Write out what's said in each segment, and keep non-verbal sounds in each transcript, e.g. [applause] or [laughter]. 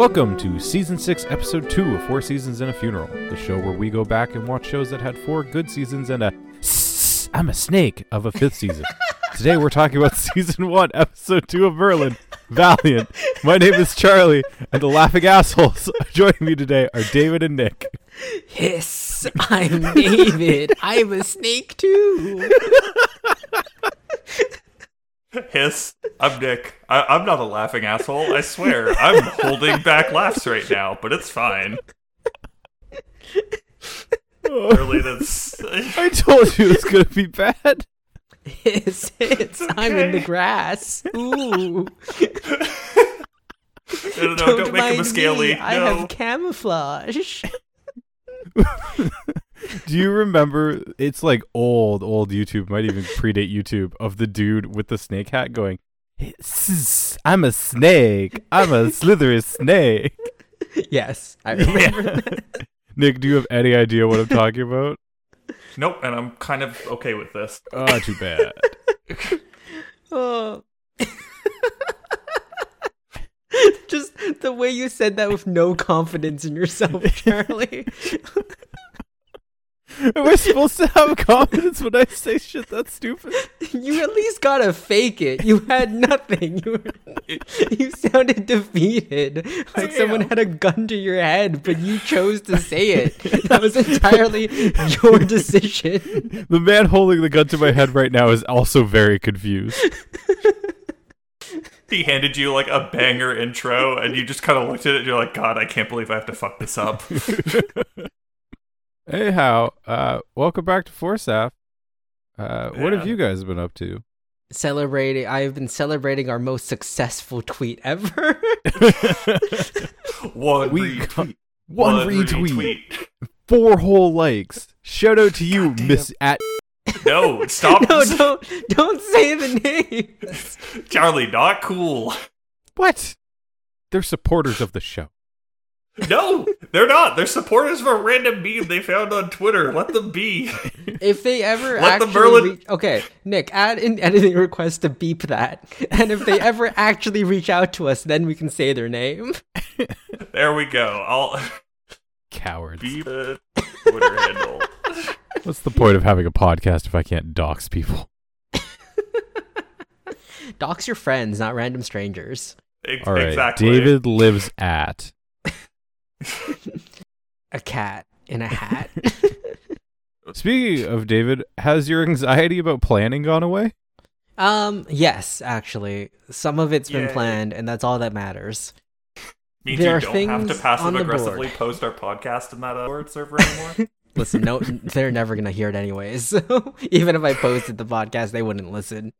Welcome to Season 6, Episode 2 of Four Seasons and a Funeral, the show where we go back and watch shows that had four good seasons and a I'm a snake of a fifth season. [laughs] Today we're talking about Season 1, Episode 2 of Merlin, Valiant. My name is Charlie, and the laughing assholes [laughs] joining me today are David and Nick. Hiss! I'm David. I'm a snake too. [laughs] Hiss, I'm Nick. I- I'm not a laughing asshole, I swear. I'm holding back laughs right now, but it's fine. Clearly, that's. I told you it's going to be bad. Hiss, hiss. I'm in the grass. Ooh. No, no, no, don't, make him a scaly. me. I have camouflage. [laughs] Do you remember? It's like old, old YouTube, might even predate YouTube, of the dude with the snake hat going, I'm a snake. I'm a slithery snake. yes, I remember that. [laughs] Nick, do you have any idea what I'm talking about? Nope, and I'm kind of okay with this. Oh, too bad. [laughs] Oh. [laughs] Just the way you said that with no confidence in yourself, Charlie. Am I supposed to have confidence when I say shit that's stupid? You at least gotta fake it. You had nothing. You were, you sounded defeated, like someone had a gun to your head, but you chose to say it. That was entirely your decision. The man holding the gun to my head right now is also very confused. He handed you like a banger intro, and you just kind of looked at it and you're like, God, I can't believe I have to fuck this up. [laughs] Hey, how? Uh, welcome back to Forsaf. Uh, what have you guys been up to? Celebrating, I have been celebrating our most successful tweet ever. [laughs] One We retweet. One, retweet, four whole likes. Shout out to you, Goddamn. Miss at. No, stop. [laughs] no, don't, don't say the name. Charlie, not cool. What? They're supporters of the show. No, they're not. They're supporters of a random meme they found on Twitter. Let them be. If they ever Let the actually Merlin- reach, okay, Nick, add an editing request to beep that, and if they ever actually reach out to us, then we can say their name. There we go. I'll Cowards. Beep the Twitter handle. What's the point of having a podcast if I can't dox people? [laughs] Dox your friends, not random strangers. Ex- All right. Exactly. David lives at. [laughs] A cat in a hat. [laughs] Speaking of David, has your anxiety about planning gone away? um, yes, actually, some of it's been planned, and that's all that matters. Means there you are don't have to things passive aggressively post our podcast in that uh, word server anymore. [laughs] Listen, no, they're never gonna hear it anyways. So even if I posted the podcast, they wouldn't listen.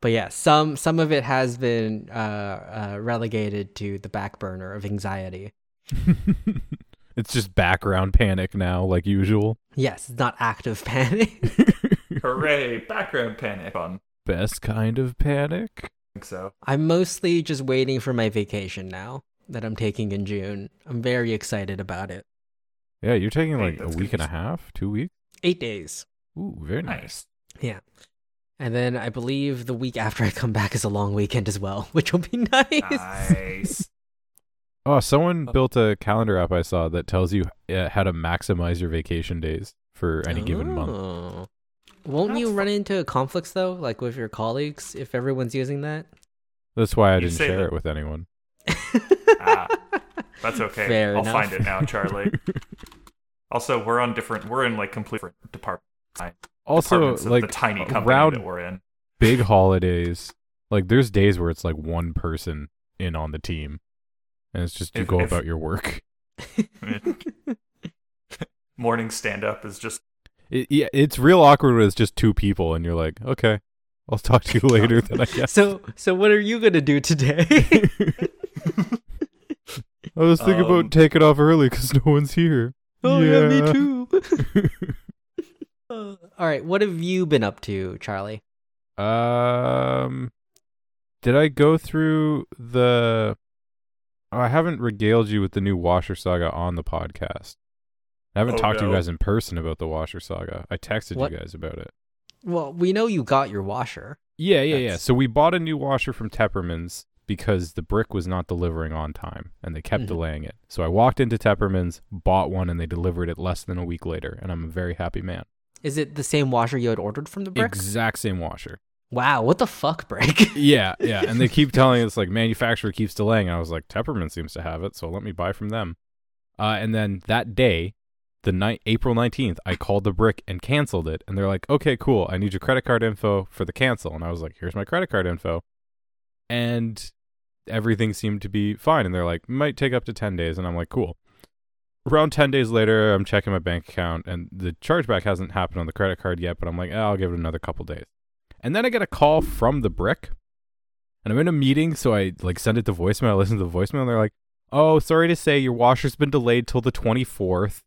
But yeah, some some of it has been uh, uh, relegated to the back burner of anxiety. [laughs] it's just background panic now, like usual. Yes, it's not active [laughs] panic. [laughs] Hooray! Background panic. Fun. Best kind of panic. I think so. I'm mostly just waiting for my vacation now that I'm taking in June. I'm very excited about it. Yeah, you're taking Hey, like a week and a half, two weeks. Eight days. Ooh, very nice. Nice. Yeah. And then I believe the week after I come back is a long weekend as well, which will be nice. Nice. Oh, someone built a calendar app I saw that tells you uh, how to maximize your vacation days for any given month. Oh. Won't That's you fun. run into conflicts though, like with your colleagues, if everyone's using that? That's why I You didn't share that- it with anyone. [laughs] Ah, That's okay. Fair I'll enough. find it now, Charlie. [laughs] also, we're on different. We're in like complete different departments. Also, departments like the tiny company around that we're in. big holidays, like there's days where it's like one person in on the team, and it's just you If- go if- about your work. [laughs] Morning stand up is just It, yeah, it's real awkward when it's just two people, and you're like, okay, I'll talk to you [laughs] later. Then I [laughs] guess. so, so what are you gonna do today? I was thinking Um, about taking off early because no one's here. oh yeah, Yeah. me too. Uh, all right, what have you been up to, Charlie? Um, did I go through the? Oh, I haven't regaled you with the new Washer Saga on the podcast. I haven't Oh, talked to you guys in person about the Washer Saga. I texted What? you guys about it. Well, we know you got your washer. Yeah, yeah, yeah. So we bought a new washer from Tepperman's, because the brick was not delivering on time and they kept Mhm. delaying it. So I walked into Tepperman's, bought one, and they delivered it less than a week later. And I'm a very happy man. Is it the same washer you had ordered from the brick? Exact same washer. Wow, what the fuck, brick? [laughs] Yeah, yeah. And they keep telling us like manufacturer keeps delaying. I was like, Tepperman seems to have it, so let me buy from them. Uh, and then that day, the night April nineteenth, I called the brick and canceled it. And they're like, okay, cool. I need your credit card info for the cancel. And I was like, here's my credit card info. And everything seemed to be fine. And they're like, might take up to ten days. And I'm like, cool. Around ten days later, I'm checking my bank account, and the chargeback hasn't happened on the credit card yet. But I'm like, eh, I'll give it another couple days. And then I get a call from the brick, and I'm in a meeting, so I like send it to voicemail. I listen to the voicemail, and they're like, "Oh, sorry to say, your washer's been delayed till the 24th."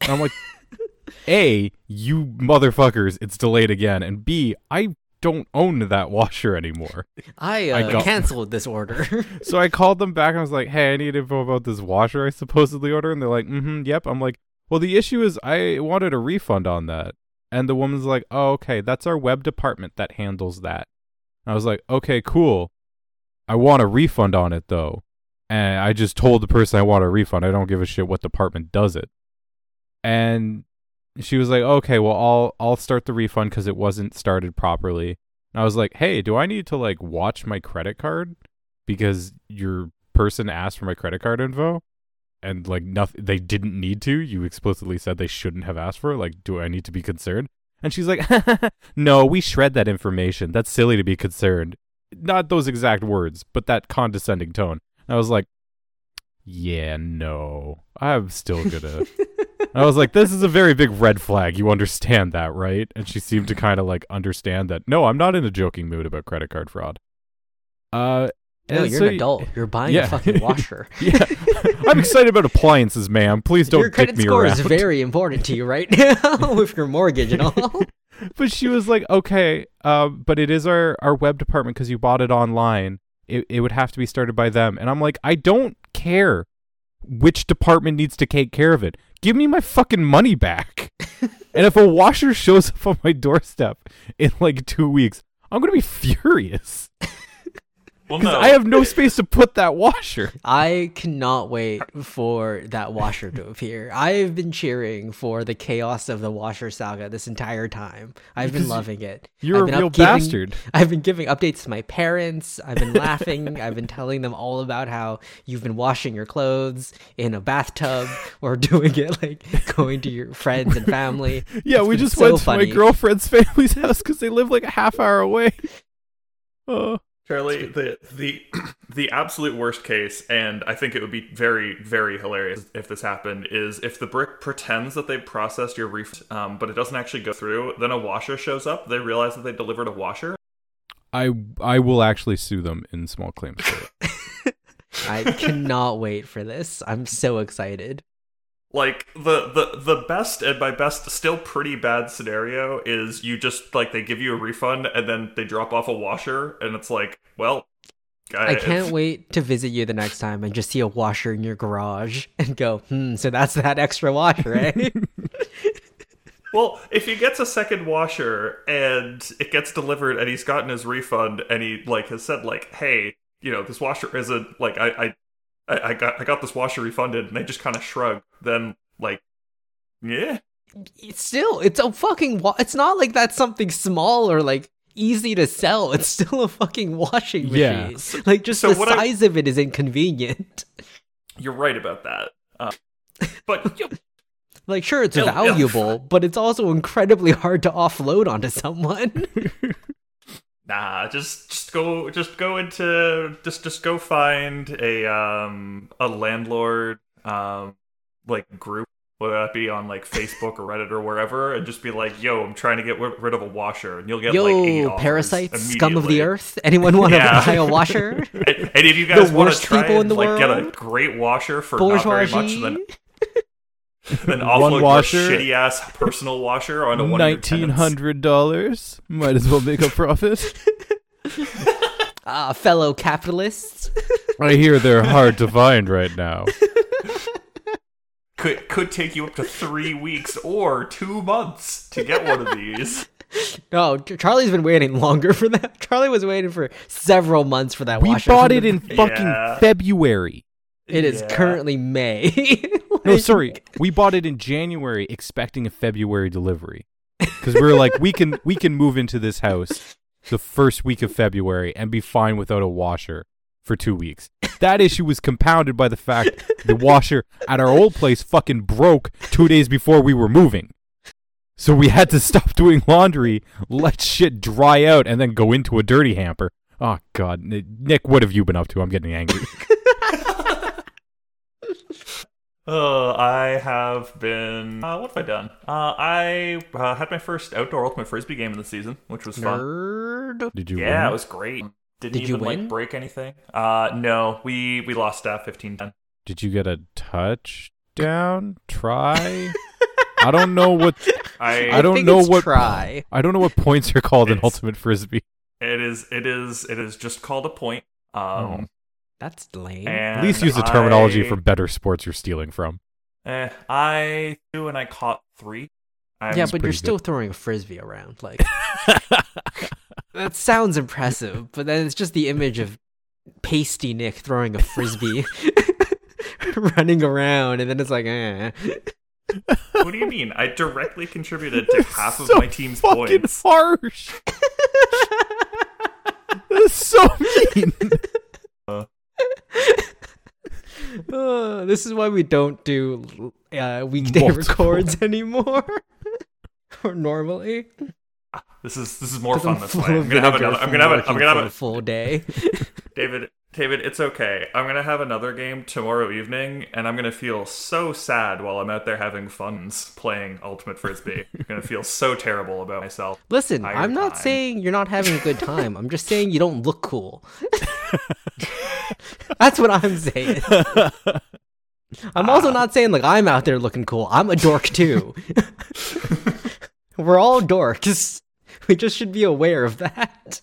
And I'm like, [laughs] "A, you motherfuckers, it's delayed again," and B, I don't own that washer anymore. I, uh, I canceled this order. [laughs] So I called them back and I was like, "Hey, I need info about this washer I supposedly ordered." And they're like, "Mm-hmm, yep." I'm like, "Well, the issue is I wanted a refund on that." And the woman's like, "Oh, okay, that's our web department that handles that." And I was like, "Okay, cool. I want a refund on it though." And I just told the person I want a refund. I don't give a shit what department does it. And she was like, "Okay, well, I'll I'll start the refund because it wasn't started properly." And I was like, "Hey, do I need to like watch my credit card because your person asked for my credit card info?" And like nothing, they didn't need to. You explicitly said they shouldn't have asked for. it. Like, do I need to be concerned? And she's like, [laughs] "No, we shred that information. That's silly to be concerned." Not those exact words, but that condescending tone. And I was like, "Yeah, no, I'm still gonna." [laughs] I was like, this is a very big red flag. You understand that, right? And she seemed to kind of like understand that. No, I'm not in a joking mood about credit card fraud. Uh, no, and you're so an adult. You're buying yeah. a fucking [laughs] washer. Yeah, [laughs] I'm excited about appliances, ma'am. Please don't Your credit me score around. is very important to you right [laughs] now with your mortgage and all. but she was like, okay, uh, but it is our our web department because you bought it online. It it would have to be started by them, and I'm like, I don't care which department needs to take care of it. Give me my fucking money back. and if a washer shows up on my doorstep in like two weeks, I'm gonna be furious Well, because no. I have no space to put that washer. I cannot wait for that washer to appear. I've been cheering for the chaos of the washer saga this entire time. I've been loving it. You're I've a been real giving- bastard. I've been giving updates to my parents. I've been laughing. [laughs] I've been telling them all about how you've been washing your clothes in a bathtub or doing it like going to your friends and family. [laughs] Yeah, It's we just so went to funny. my girlfriend's [laughs] family's house because they live like a half hour away. Oh. Charlie, the the [clears throat] the absolute worst case, and I think it would be very very hilarious if this happened, is if the brick pretends that they processed your refund, um, but it doesn't actually go through. Then a washer shows up. They realize that they delivered a washer. I I will actually sue them in small claims court. [laughs] I cannot wait for this. I'm so excited. Like the the the best and my best still pretty bad scenario is you just like they give you a refund and then they drop off a washer and it's like well. I can't wait to visit you the next time and just see a washer in your garage [laughs] and go, hmm, so that's that extra washer, eh? [laughs] Well, if he gets a second washer and it gets delivered and he's gotten his refund and he like has said like, hey, you know, this washer isn't like I I I I got I got this washer refunded and they just kind of shrug, then like, yeah, It's still, it's a fucking, wa- it's not like that's something small or like easy to sell. It's still a fucking washing machine. Yeah. machine. Like just so the what I- size of it is inconvenient. you're right about that. Um, but [laughs] you, Like sure, it's Yeah, yeah. valuable, but it's also incredibly hard to offload onto someone. [laughs] nah, just just go just go into just just go find a um a landlord um like group whether that be on like Facebook or Reddit or wherever, and just be like, "Yo, I'm trying to get ri- rid of a washer," and you'll get Yo, like eight parasites, scum of the earth. Anyone want to Yeah. buy a washer? [laughs] And, and if you guys want to try people in and the like get a great washer for not very much, then [laughs] [laughs] then One offload your washer. shitty ass personal washer on a of your Nineteen tenants. hundred dollars. Might as well make a profit. [laughs] Ah, fellow capitalists. I hear they're hard to find right now. [laughs] Could could take you up to three weeks or two months to get one of these. No, Charlie's been waiting longer for that. Charlie was waiting for several months for that We washer. bought it the- in fucking Yeah. February. It is Yeah. currently May. No, sorry. We bought it in January expecting a February delivery. Cuz we were like we can we can move into this house the first week of February and be fine without a washer for 2 weeks. That issue was compounded by the fact the washer at our old place fucking broke 2 days before we were moving. So we had to stop [laughs] doing laundry, let shit dry out and then go into a dirty hamper. Oh god, Nick, what have you been up to? I'm getting angry. [laughs] Uh, I have been. Uh, what have I done? Uh, I uh, had my first outdoor ultimate frisbee game of the season, which was fun. Nerd. Did you Yeah, win? it was great. Didn't Did you even win? like break anything. Uh, no, we we lost uh 15-10. Did you get a touchdown? Try? I don't know what [laughs] I, I don't think know it's what try. I don't know what points are called in ultimate frisbee. it is it is it is just called a point. Um, That's lame. and At least use the terminology I, from better sports you're stealing from. Eh, I threw and I caught three. I'm, yeah, but you're pretty still throwing a frisbee around. Like [laughs] that sounds impressive, but then it's just the image of pasty Nick throwing a frisbee, [laughs] running around, and then it's like, eh. what do you mean? I directly contributed to half of my team's points." fucking points. harsh. [laughs] That's so mean. Uh, [laughs] this is why we don't do uh, weekday Multiple. records [laughs] anymore. [laughs] or normally, This is this is more fun I'm this way. I'm gonna have another. I'm gonna have. A, I'm gonna have a a, full day. David. David, it's okay. I'm gonna have another game tomorrow evening, and I'm gonna feel so sad while I'm out there having funs playing Ultimate Frisbee. [laughs] I'm gonna feel so terrible about myself. Listen, I'm not time. saying you're not having a good [laughs] time. I'm just saying you don't look cool. [laughs] That's what I'm saying. I'm also ah. not saying like I'm out there looking cool. I'm a dork too. We're all dorks. We just should be aware of that.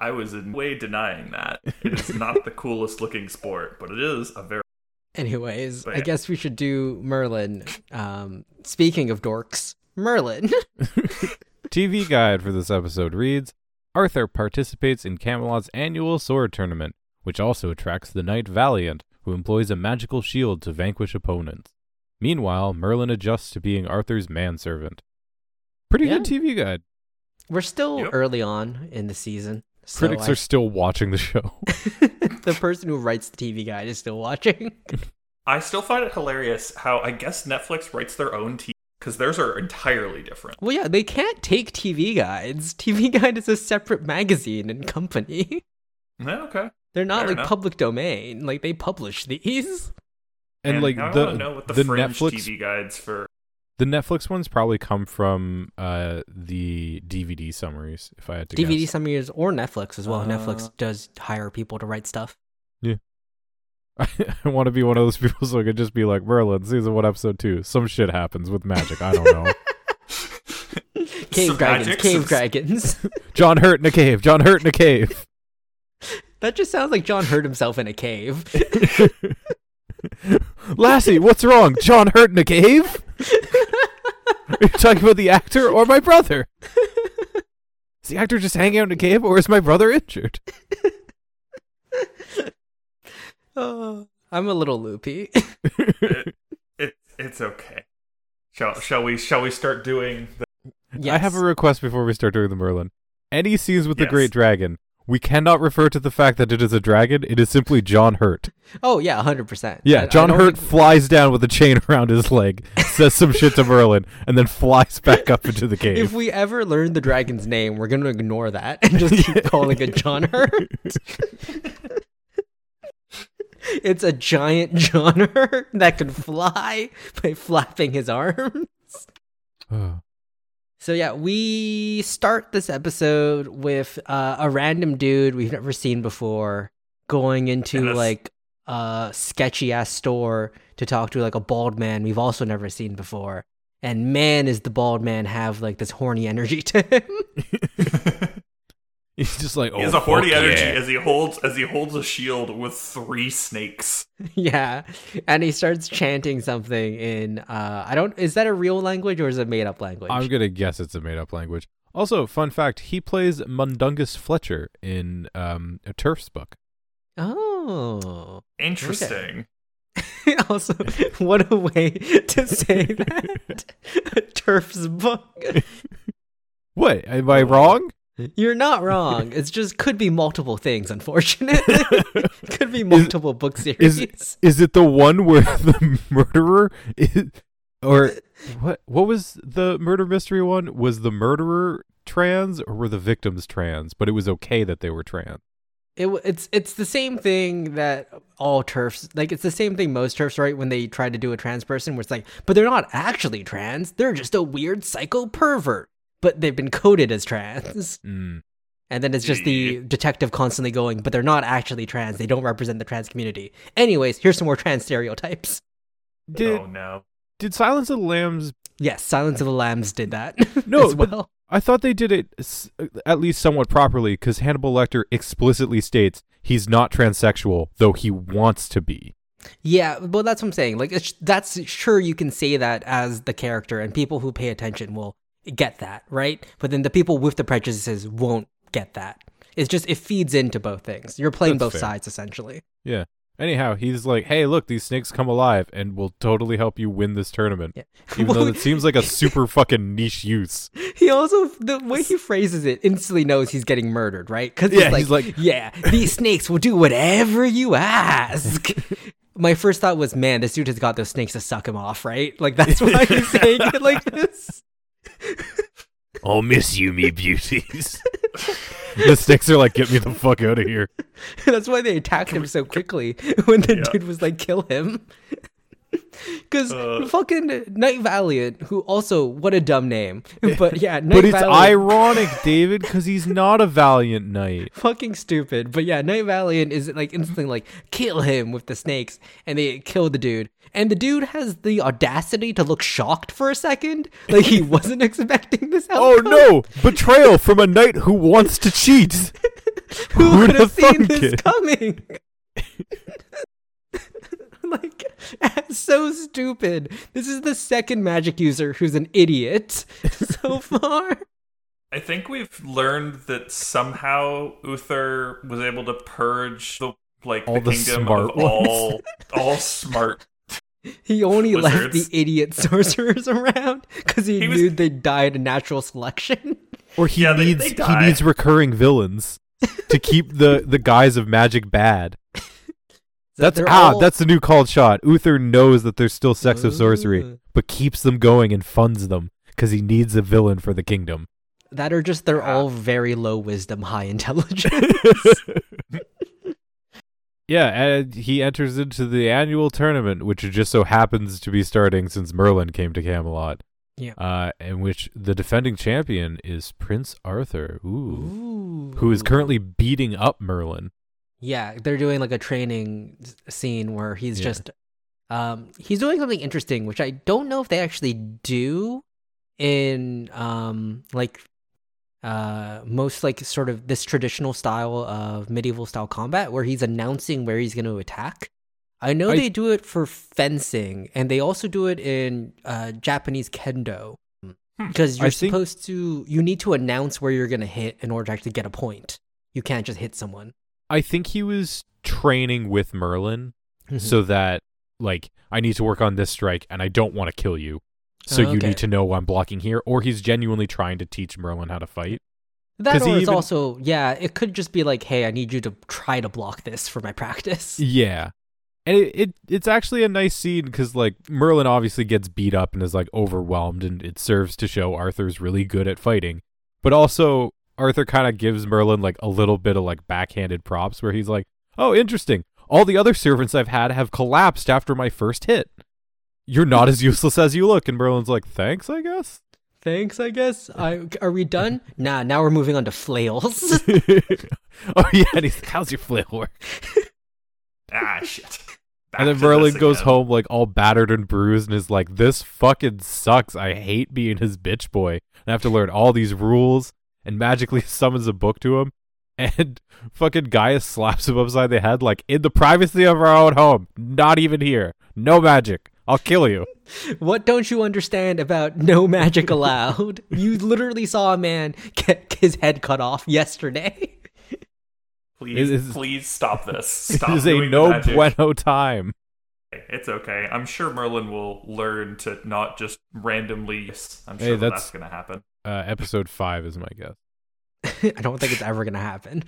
I was in way denying that. It is not the coolest looking sport, but it is a very. Anyways, But I guess we should do Merlin. Um, speaking of dorks, Merlin. [laughs] TV guide for this episode reads Arthur participates in Camelot's annual sword tournament, which also attracts the knight Valiant, who employs a magical shield to vanquish opponents. Meanwhile, Merlin adjusts to being Arthur's manservant. Pretty good TV guide. We're still Yep. early on in the season. So Critics I- are still watching the show. [laughs] the person who writes the TV guide is still watching. [laughs] I still find it hilarious how I guess Netflix writes their own TV because theirs are entirely different. Well, yeah, they can't take TV guides. [laughs] TV Guide is a separate magazine and company. Yeah, okay. They're not Fair like enough. public domain. Like they publish these. And like now I the want know what the, the fringe Netflix TV guides for. The Netflix ones probably come from uh the DVD summaries. If I had to DVD guess. summaries or Netflix as well. Uh. Netflix does hire people to write stuff. Yeah. [laughs] I want to be one of those people so I could just be like Merlin, season one, episode two. Some shit happens with magic. I don't know. [laughs] [laughs] Cave Some dragons, magic, cave some- dragons. John hurt in a cave. John hurt in a cave. that just sounds like John hurt himself in a cave. Lassie, what's wrong? John hurt in a cave? Are you talking about the actor or my brother? Is the actor just hanging out in a cave or is my brother injured? [laughs] Oh, I'm a little loopy. it, it, it's okay. Shall shall we shall we start doing the yes. I have a request before we start doing the Merlin. Any scenes with the Great Dragon, we cannot refer to the fact that it is a dragon. It is simply John Hurt. Oh yeah, hundred percent. Yeah, John Hurt flies down with a chain [laughs] around his leg, says some shit to [laughs] Merlin, and then flies back up into the cave. If we ever learn the dragon's name, we're gonna ignore that and just keep [laughs] calling it John Hurt. it's a giant John Hurt that can fly by flapping his arms. [sighs] Oh. So yeah, we start this episode with uh, a random dude we've never seen before going into like a sketchy ass store to talk to like a bald man we've also never seen before. And man, is the bald man have like this horny energy to him. [laughs] [laughs] [laughs] He's just like, oh, he has a horny energy yeah. as he holds as he holds a shield with three snakes. [laughs] yeah, and he starts chanting something in uh, I don't is that a real language or is it made up language? I'm gonna guess it's a made up language. Also, fun fact: he plays Mundungus Fletcher in um, a TERF's book. Oh. Interesting. [laughs] also, what a way to say that. a TERF's book. What? Am I wrong? You're not wrong. It's just could be multiple things, unfortunately. [laughs] could be multiple book series. Is is it the one where [laughs] the murderer is, or what? What was the murder mystery one? Was the murderer trans or were the victims trans? But it was okay that they were trans. It, it's it's the same thing that all TERFs like it's the same thing most TERFs right when they try to do a trans person where it's like but they're not actually trans they're just a weird psycho pervert but they've been coded as trans [laughs] Mm. and then it's just the detective constantly going but they're not actually trans they don't represent the trans community anyways here's some more trans stereotypes Did oh no. did Silence of the Lambs? yes silence of the lambs did that [laughs] No, as well I thought they did it s- at least somewhat properly because Hannibal Lecter explicitly states he's not transsexual, though he wants to be. Yeah, well, that's what I'm saying. Like, it's, that's sure you can say that as the character, and people who pay attention will get that, right? But then the people with the prejudices won't get that. It's just it feeds into both things. You're playing That's both fair. sides essentially. Yeah. Anyhow, he's like, "Hey, look, these snakes come alive and will totally help you win this tournament." Yeah. Even though it [laughs] seems like a super fucking niche use. [laughs] he also the way he phrases it instantly knows he's getting murdered, right? Because Yeah, he's, he's like, like- "Yeah, these snakes will do whatever you ask." [laughs] My first thought was, "Man, this dude has got those snakes to suck him off, right?" Like that's why he's saying it like this. I'll miss you, me beauties. [laughs] the snakes are like, "Get me the fuck out of here." That's why they attacked him so quickly when the Yeah. dude was like, kill him. Because Uh. fucking Knight Valiant, who also, what a dumb name. [laughs] But [laughs] yeah, Knight But it's Valiant, ironic, David, because he's not a valiant knight. [laughs] fucking stupid. But yeah, Knight Valiant is like instantly like, kill him with the snakes. And they kill the dude. And the dude has the audacity to look shocked for a second. Like he wasn't expecting this Oh no! Betrayal from a knight who wants to cheat. Who have have seen this it? coming? [laughs] like, [laughs] so stupid. This is the second magic user who's an idiot [laughs] so far. I think we've learned that somehow Uther was able to purge the like All the, the kingdom smart of all all smart. He only left the idiot sorcerers around because he, He was- knew they died die to natural selection. Or he Yeah, needs they he needs recurring villains to keep the the guys of magic bad. That's They're ah, all- that's the new called shot. Uther knows that there's still sex of sorcery, but keeps them going and funds them because he needs a villain for the kingdom. that are just they're Yeah. all very low wisdom, high [laughs] intelligence. yeah, and he enters into the annual tournament, which just so happens to be starting since Merlin came to Camelot. Yeah. Uh, in which the defending champion is Prince Arthur, ooh, Ooh. who is currently beating up Merlin. Yeah, they're doing like a training scene where he's Yeah. just um he's doing something interesting which I don't know if they actually do in um like uh most like sort of this traditional style of medieval style combat where he's announcing where he's going to attack. I know I- they do it for fencing and they also do it in uh Japanese kendo. Because you're I think- supposed to you need to announce where you're going to hit in order to actually get a point. You can't just hit someone. I think he was training with Merlin Mm-hmm. so that like I need to work on this strike and I don't want to kill you. So Oh, you need to know I'm blocking here or he's genuinely trying to teach Merlin how to fight. That or it's even- also yeah, it could just be like, hey, I need you to try to block this for my practice. [laughs] Yeah. And it, it it's actually a nice scene cuz like Merlin obviously gets beat up and is like overwhelmed and it serves to show Arthur's really good at fighting. But also Arthur kind of gives Merlin like a little bit of like backhanded props where he's like, "Oh, interesting. All the other servants I've had have collapsed after my first hit. You're not as useless as you look." And Merlin's like, "Thanks, I guess." Thanks, I guess. I are we done? Nah, now we're moving on to flails. [laughs] oh yeah, and he's like, "How's your flail work?" Ah shit. Back and then Merlin goes again. home like all battered and bruised and is like, "This fucking sucks. I hate being his bitch boy. And I have to learn all these rules." And magically [laughs] summons a book to him, and [laughs] fucking Gaius slaps him upside the head like in the privacy of our own home. Not even here. No magic. I'll kill you. [laughs] What don't you understand about no magic allowed? you literally saw a man get his head cut off yesterday. Please, It is- please stop this. It Stop is a no magic. bueno time. It's okay. I'm sure Merlin will learn to not just randomly. I'm sure that that's- that's going to happen. Uh, episode five is my guess. [laughs] I don't think it's ever gonna happen.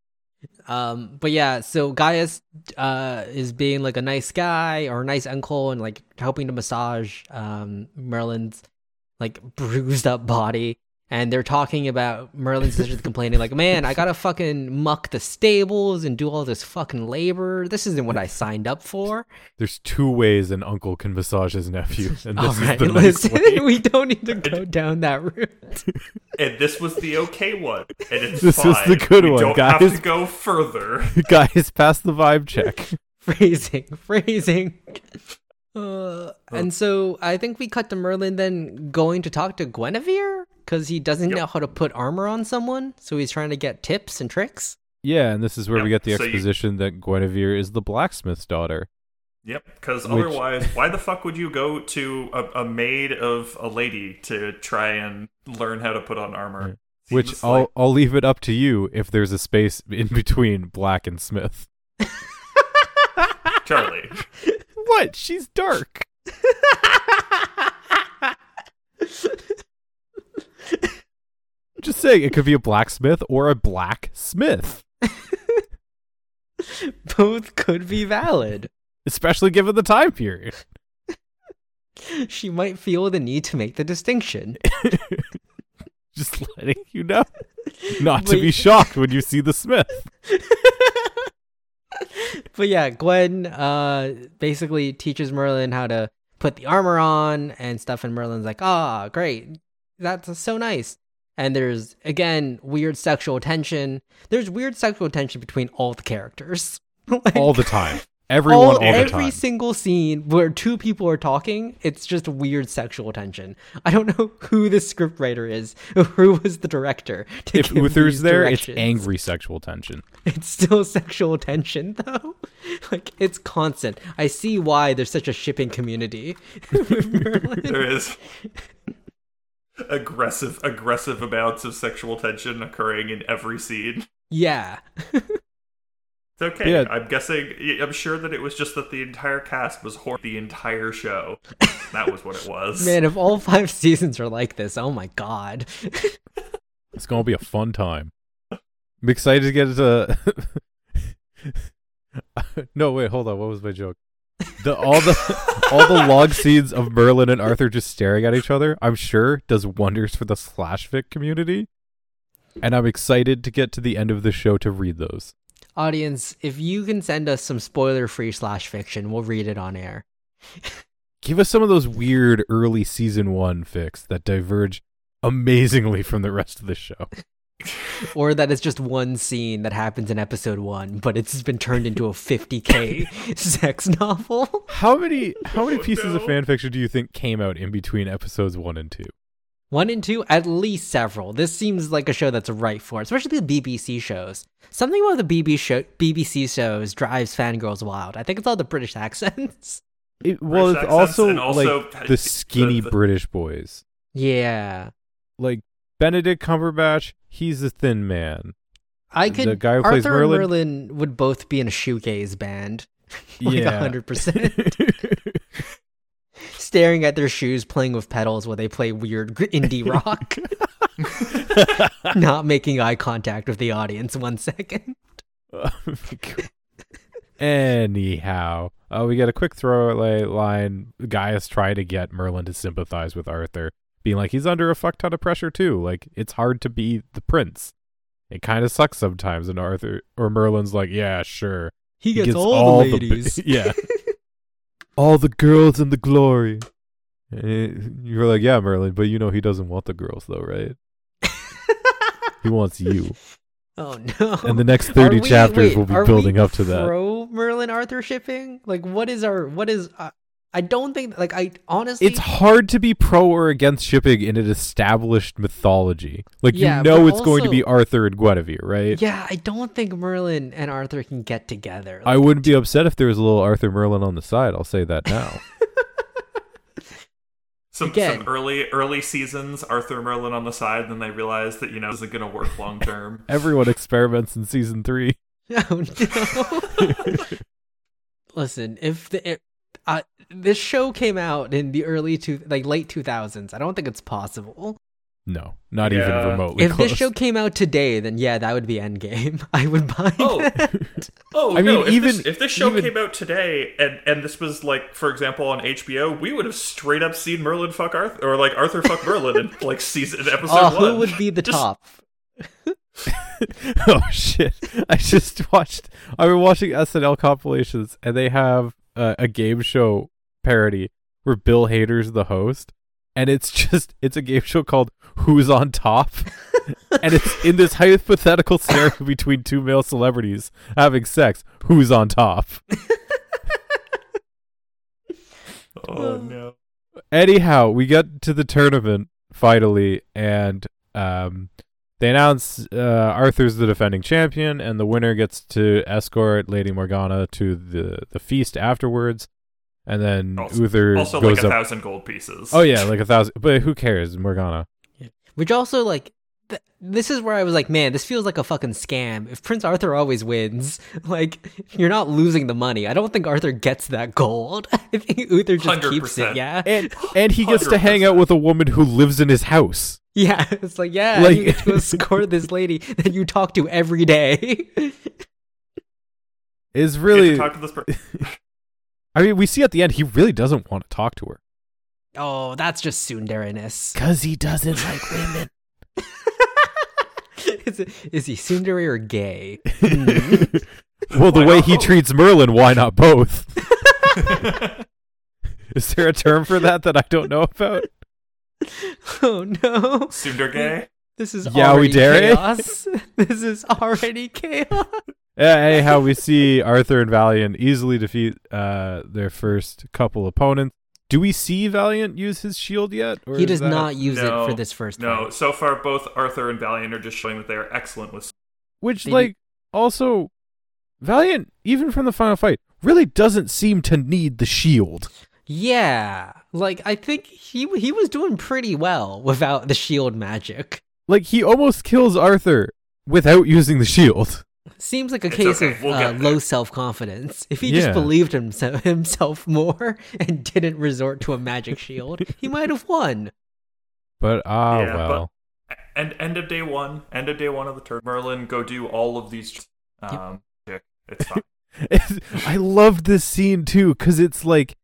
[laughs] um, but yeah, so Gaius uh is being like a nice guy or a nice uncle and like helping to massage um Merlin's like bruised up body. And they're talking about Merlin's sister's complaining, like, man, I gotta fucking muck the stables and do all this fucking labor. This isn't what I signed up for. There's two ways an uncle can massage his nephew, [laughs] and this All is right, the [laughs] nice listen, way. [laughs] we don't need to go down that route. And this was the okay one. And it's This was fine. the good we one, don't guys. have to go further. Guys, pass the vibe check. phrasing, phrasing. Uh, and so I think we cut to Merlin then going to talk to Guinevere because he doesn't Yep. know how to put armor on someone. So he's trying to get tips and tricks. Yeah, and this is where we get the so you- exposition that Guinevere is the blacksmith's daughter. Yep, because Which- otherwise, why the fuck would you go to a, a maid of a lady to try and learn how to put on armor? Which I'll like- I'll leave it up to you if there's a space in between Black and Smith. [laughs] Charlie. What? She's dark. [laughs] Just saying, it could be a blacksmith or a blacksmith, [laughs] Both could be valid. especially given the time period. [laughs] She might feel the need to make the distinction. [laughs] Just letting you know, not to be shocked when you see the Smith. but yeah, Gwen uh basically teaches Merlin how to put the armor on and stuff, and Merlin's like, ah, great. That's so nice. And there's again weird sexual tension. There's weird sexual tension between all the characters. [laughs] Like, all the time. Everyone, all, the every time. single scene where two people are talking, it's just weird sexual tension. I don't know [laughs] who the scriptwriter is, [laughs] who was the director. To if give Uther's these there, it's angry sexual tension. It's still sexual tension though. Like it's constant. I see why there's such a shipping community. with Merlin. there is aggressive, aggressive amounts of sexual tension occurring in every scene. yeah. [laughs] It's okay. Yeah. I'm guessing. I'm sure that it was just that the entire cast was horny the entire show. [laughs] That was what it was. Man, if all five seasons are like this, oh my god. [laughs] It's gonna be a fun time. I'm excited to get to no, wait, hold on. What was my joke? The all the all the log scenes of Merlin and Arthur just staring at each other. I'm sure does wonders for the slash fic community, and I'm excited to get to the end of the show to read those. Audience, if you can send us some spoiler free slash fiction, we'll read it on air. Give us some of those weird early season one fics that diverge amazingly from the rest of the show. [laughs] [laughs] Or that it's just one scene that happens in episode one, but it's been turned into a 50k [laughs] sex novel. How many how many Oh, pieces of fan fiction do you think came out in between episodes one and two? One and two, at least several. This seems like a show that's right for it, especially the BBC shows. Something about the BB show, BBC shows drives fangirls wild. I think it's all the British accents. It, well, British it's accents also, also like the- [laughs] the skinny the- British boys. Yeah. Like Benedict Cumberbatch, he's a thin man. I The could. guy who plays Arthur Merlin? and Merlin would both be in a shoegaze band. [laughs] like Yeah. 100%. [laughs] Staring at their shoes, playing with pedals while they play weird indie [laughs] rock. Not making eye contact with the audience one second. Anyhow, uh, we get a quick throwaway line. Gaius trying to get Merlin to sympathize with Arthur, being like he's under a fuck ton of pressure too. Like it's hard to be the prince. It kind of sucks sometimes. And Arthur or Merlin's like, yeah, sure. He gets, gets all, all the the ladies. bi- [laughs] yeah. [laughs] all the girls and the glory. And you're like, yeah, Merlin, but you know he doesn't want the girls though, right? [laughs] He wants you. oh no. And the next 30 we- chapters wait, will be building up to that. Pro Merlin Arthur shipping? Like, what is our? What is? Uh, I don't think. Like, I honestly. It's hard to be pro or against shipping in an established mythology. Like Yeah, you know but it's going to be Arthur and Guinevere, right? Yeah, I don't think Merlin and Arthur can get together. I wouldn't be upset if there was a little Arthur Merlin on the side. I'll say that [laughs] now. Some, Again. some early early seasons, Arthur Merlin on the side, then they realize that you know isn't going to work long term. [laughs] Everyone experiments in season three. [laughs] Oh no! Listen, if the if, uh, this show came out in the early two like late two thousands, I don't think it's possible. No, not Yeah. even remotely. if close. this show came out today, then yeah, that would be Endgame. [laughs] I would buy Oh. that. [laughs] Oh I mean, no! If even- this, if this show even- came out today and and this was like, for example, on HBO, we would have straight up seen Merlin fuck Arthur or like Arthur fuck Merlin in like season [laughs] episode Oh, one. who would be the Just- top? oh shit! I just watched. I've been watching SNL compilations, and they have uh, a game show parody where Bill Hader's the host, and it's [laughs] just it's a game show called Who's on Top, [laughs] and it's in this hypothetical scenario [laughs] between two male celebrities having sex. Who's on top? Oh no! Anyhow, we get to the tournament finally, and um, they announce uh, Arthur's the defending champion, and the winner gets to escort Lady Morgana to the the feast afterwards, and then Also- Uther Also, goes like a up. thousand gold pieces. Oh yeah, like a thousand. But who cares, Morgana? Which also like. Th- this is where I was like, man, this feels like a fucking scam. If Prince Arthur always wins, [laughs] like you're not losing the money. I don't think Arthur gets that gold. [laughs] I think Uther just keeps it. Yeah, And and he gets to hang out with a woman who lives in his house. yeah. [laughs] It's like, yeah, Like- you get to escort this lady that you talk to every day. Is You get to really. talk to this per- I mean, we see at the end he really doesn't want to talk to her oh, that's just tsunderiness. because he doesn't like women. [laughs] is, it, is he tsundere or gay? Hmm. [laughs] well, the Why way he both? treats Merlin, why not both? [laughs] Is there a term for that that I don't know about? oh no, Sundar Gay. this is Yeah, already dare chaos. this is already chaos. Yeah, anyhow, we see Arthur and Valiant easily defeat uh, their first couple opponents. Do we see Valiant use his shield yet? Or He does that- not use No, it for this first No, fight. so far both Arthur and Valiant are just showing that they are excellent with. Which, They- like, also, Valiant, even from the final fight, really doesn't seem to need the shield. Yeah, like I think he he was doing pretty well without the shield magic. Like, he almost kills Arthur without using the shield. Seems like a It's case okay, of we'll uh, low self confidence. If he Yeah. just believed himself himself more and didn't resort to a magic shield, [laughs] he might have won. But, ah, Yeah, but- well. And end of day one, end of day one of the turn. Merlin, go do all of these. Um, yeah, it's fine. [laughs] I love this scene too because it's like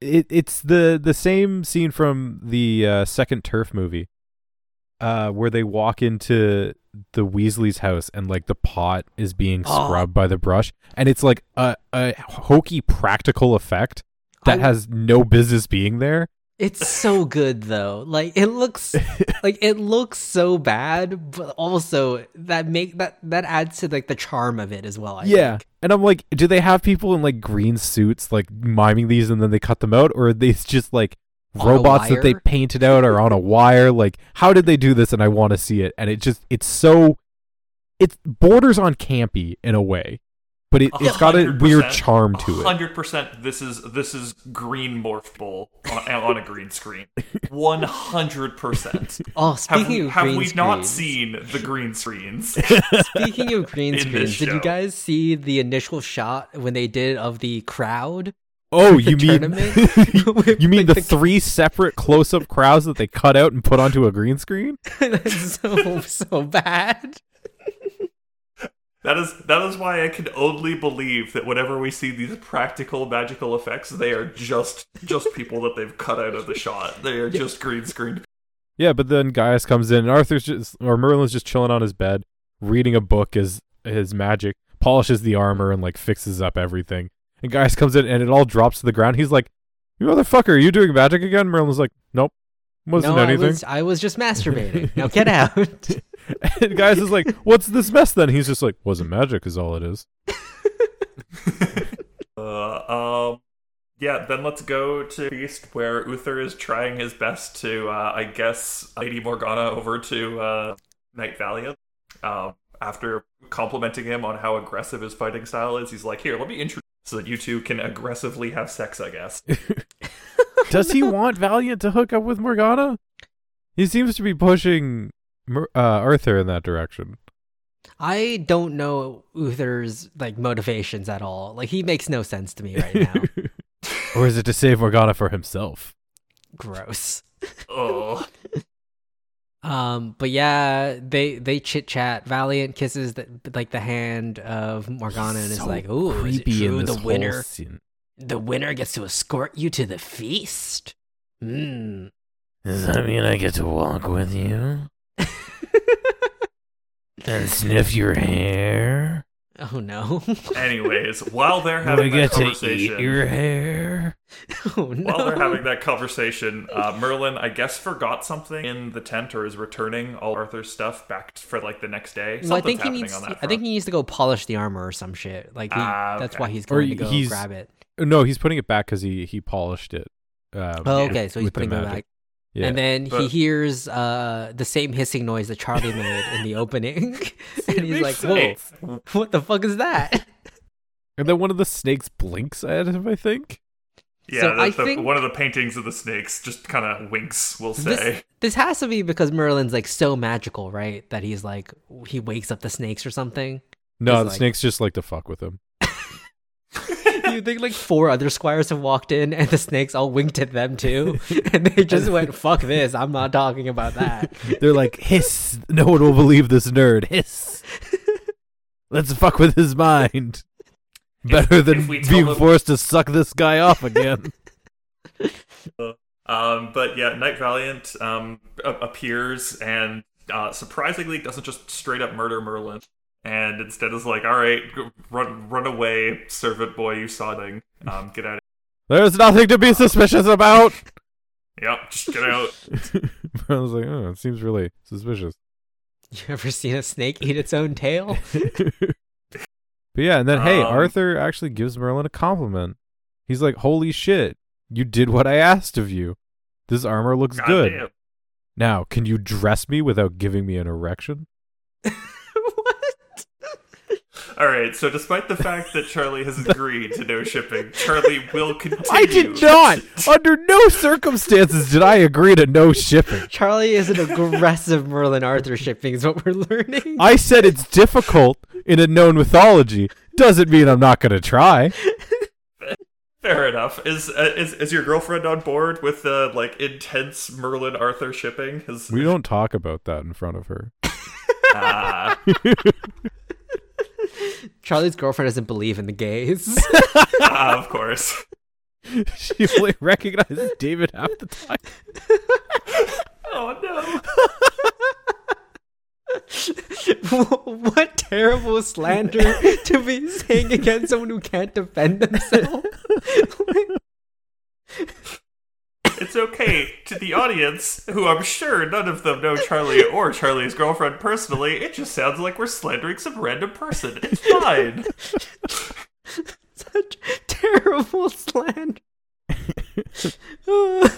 it it's the the same scene from the uh, second TERF movie uh where they walk into the Weasley's house and like the pot is being Oh. [gasps] scrubbed by the brush and it's like a a hokey practical effect that I- has no business being there It's so good though. Like it looks [laughs] like it looks so bad, but also that make that that adds to like the charm of it as well. I yeah think. and I'm like do they have people in like green suits like miming these and then they cut them out or are these [laughs] just like robots that they painted out are on a wire like how did they do this and i want to see it and it just it's so it borders on campy in a way but it, it's got a weird charm to it Hundred percent. This is this is green morph bowl on, on a green screen. One hundred percent. [laughs] Oh, Have speaking we, of have green we not seen the green screens? [laughs] Speaking of [laughs] green screens, did you guys see the initial shot when they did of the crowd? Oh the you mean [laughs] with, you mean like, the three separate close-up crowds that they cut out and put onto a green screen [laughs] That's so so bad. That is that is why I can only believe that whenever we see these practical magical effects, they are just just people that they've cut out of the shot. They are just green screened. yeah but then Gaius comes in and arthur's just or merlin's just chilling on his bed reading a book as his magic polishes the armor and like fixes up everything and Gaius comes in and it all drops to the ground he's like you motherfucker are you doing magic again merlin's like nope wasn't no, anything I was I was just masturbating. [laughs] Now get out. [laughs] and Gaius is like what's this mess then he's just like wasn't magic is all it is [laughs] Uh, um, yeah. Then let's go to feast where Uther is trying his best to, uh, I guess, Lady Morgana over to uh, Knight Valiant. Um, after complimenting him on how aggressive his fighting style is, he's like, "Here, let me introduce so that you two can aggressively have sex." I guess. [laughs] Does he [laughs] want Valiant to hook up with Morgana? He seems to be pushing uh, Arthur in that direction. I don't know Uther's like motivations at all. Like he makes no sense to me right now. [laughs] or is it to save Morgana for himself? Gross. Oh, Um, but yeah, they they chit chat. Valiant kisses the, like the hand of Morgana and is like, "Ooh, is creepy true the winner scene. the winner gets to escort you to the feast?" Hmm. Does that mean I get to walk with you [laughs] and sniff your hair? Oh no. [laughs] anyways, while they're Do I having that get to conversation, eat your hair? oh no. while they're having that conversation, uh, Merlin, I guess, forgot something in the tent or is returning all Arthur's stuff back for like the next day. well, I think he needs. on that I think he needs to go polish the armor or some shit. Like he, Ah, that's why he's Or going to go he's- grab it. No, he's putting it back because he, he polished it. Um, Oh, with- okay. So he's putting it back. Yeah. And then he hears uh, the same hissing noise that Charlie made in the [laughs] opening, [laughs] and he's like, makes "Whoa, sense. what the fuck is that?" [laughs] And then one of the snakes blinks at him, I think. Yeah, So the, I the- think- one of the paintings of the snakes just kind of winks. We'll say. This, this has to be because Merlin's like so magical, right? That he's like he wakes up the snakes or something. No, He's the like- snakes just like to fuck with him. You think like four other squires have walked in and the snakes all winked at them too, [laughs] and they just went, "Fuck this! I'm not talking about that." [laughs] They're like, hiss. No one will believe this nerd. Hiss. [laughs] Let's fuck with his mind. Better than if being them- forced to suck this guy off again. Um, but yeah, Knight Valiant um, appears and uh, surprisingly doesn't just straight up murder Merlin, and instead is like, "All right, run, run away, servant boy, you sodding, um, get out." There's nothing to be suspicious about. Yep, just get out. [laughs] I was like, oh, it seems really suspicious. You ever seen a snake eat its own tail? [laughs] but yeah, and then hey, Um, Arthur actually gives Merlin a compliment. He's like, "Holy shit, you did what I asked of you. This armor looks good. Goddamn. Now, can you dress me without giving me an erection?" [laughs] what? All right, so despite the fact that Charlie has agreed to no shipping, Charlie will continue. I did not. Under no circumstances did I agree to no shipping. Charlie is an aggressive Merlin Arthur shipping, is what we're learning. I said it's difficult in a known mythology. Doesn't mean I'm not going to try. Fair enough. Is uh, is is your girlfriend on board with the like intense Merlin Arthur shipping? Is, We don't talk about that in front of her. Ah. [laughs] Charlie's girlfriend doesn't believe in the gays. [laughs] Ah, of course. she only recognizes David half the time. Oh no. [laughs] what terrible slander to be saying against someone who can't defend themselves. [laughs] It's okay to the audience, who I'm sure none of them know Charlie or Charlie's girlfriend personally. It just sounds like we're slandering some random person. It's fine. [laughs] Such terrible slander. [laughs]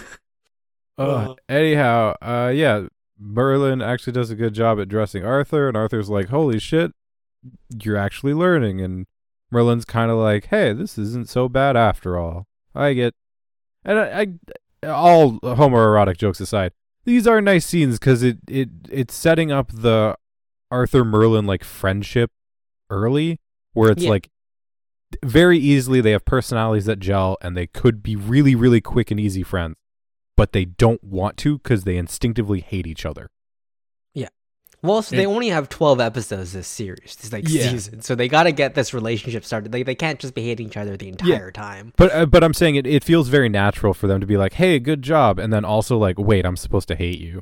Uh, anyhow, uh, yeah, Merlin actually does a good job at dressing Arthur, and Arthur's like, "Holy shit, you're actually learning." And Merlin's kind of like, "Hey, this isn't so bad after all." I get, and I, I all homoerotic jokes aside, these are nice scenes because it it it's setting up the Arthur Merlin like friendship early, where it's Yeah. like very easily they have personalities that gel, and they could be really really quick and easy friends but they don't want to because they instinctively hate each other. Well, so they only have 12 episodes this series, this like Yeah. season. So they got to get this relationship started. They, they can't just be hating each other the entire time. But uh, but I'm saying it, it feels very natural for them to be like, "Hey, good job," and then also like, "Wait, I'm supposed to hate you."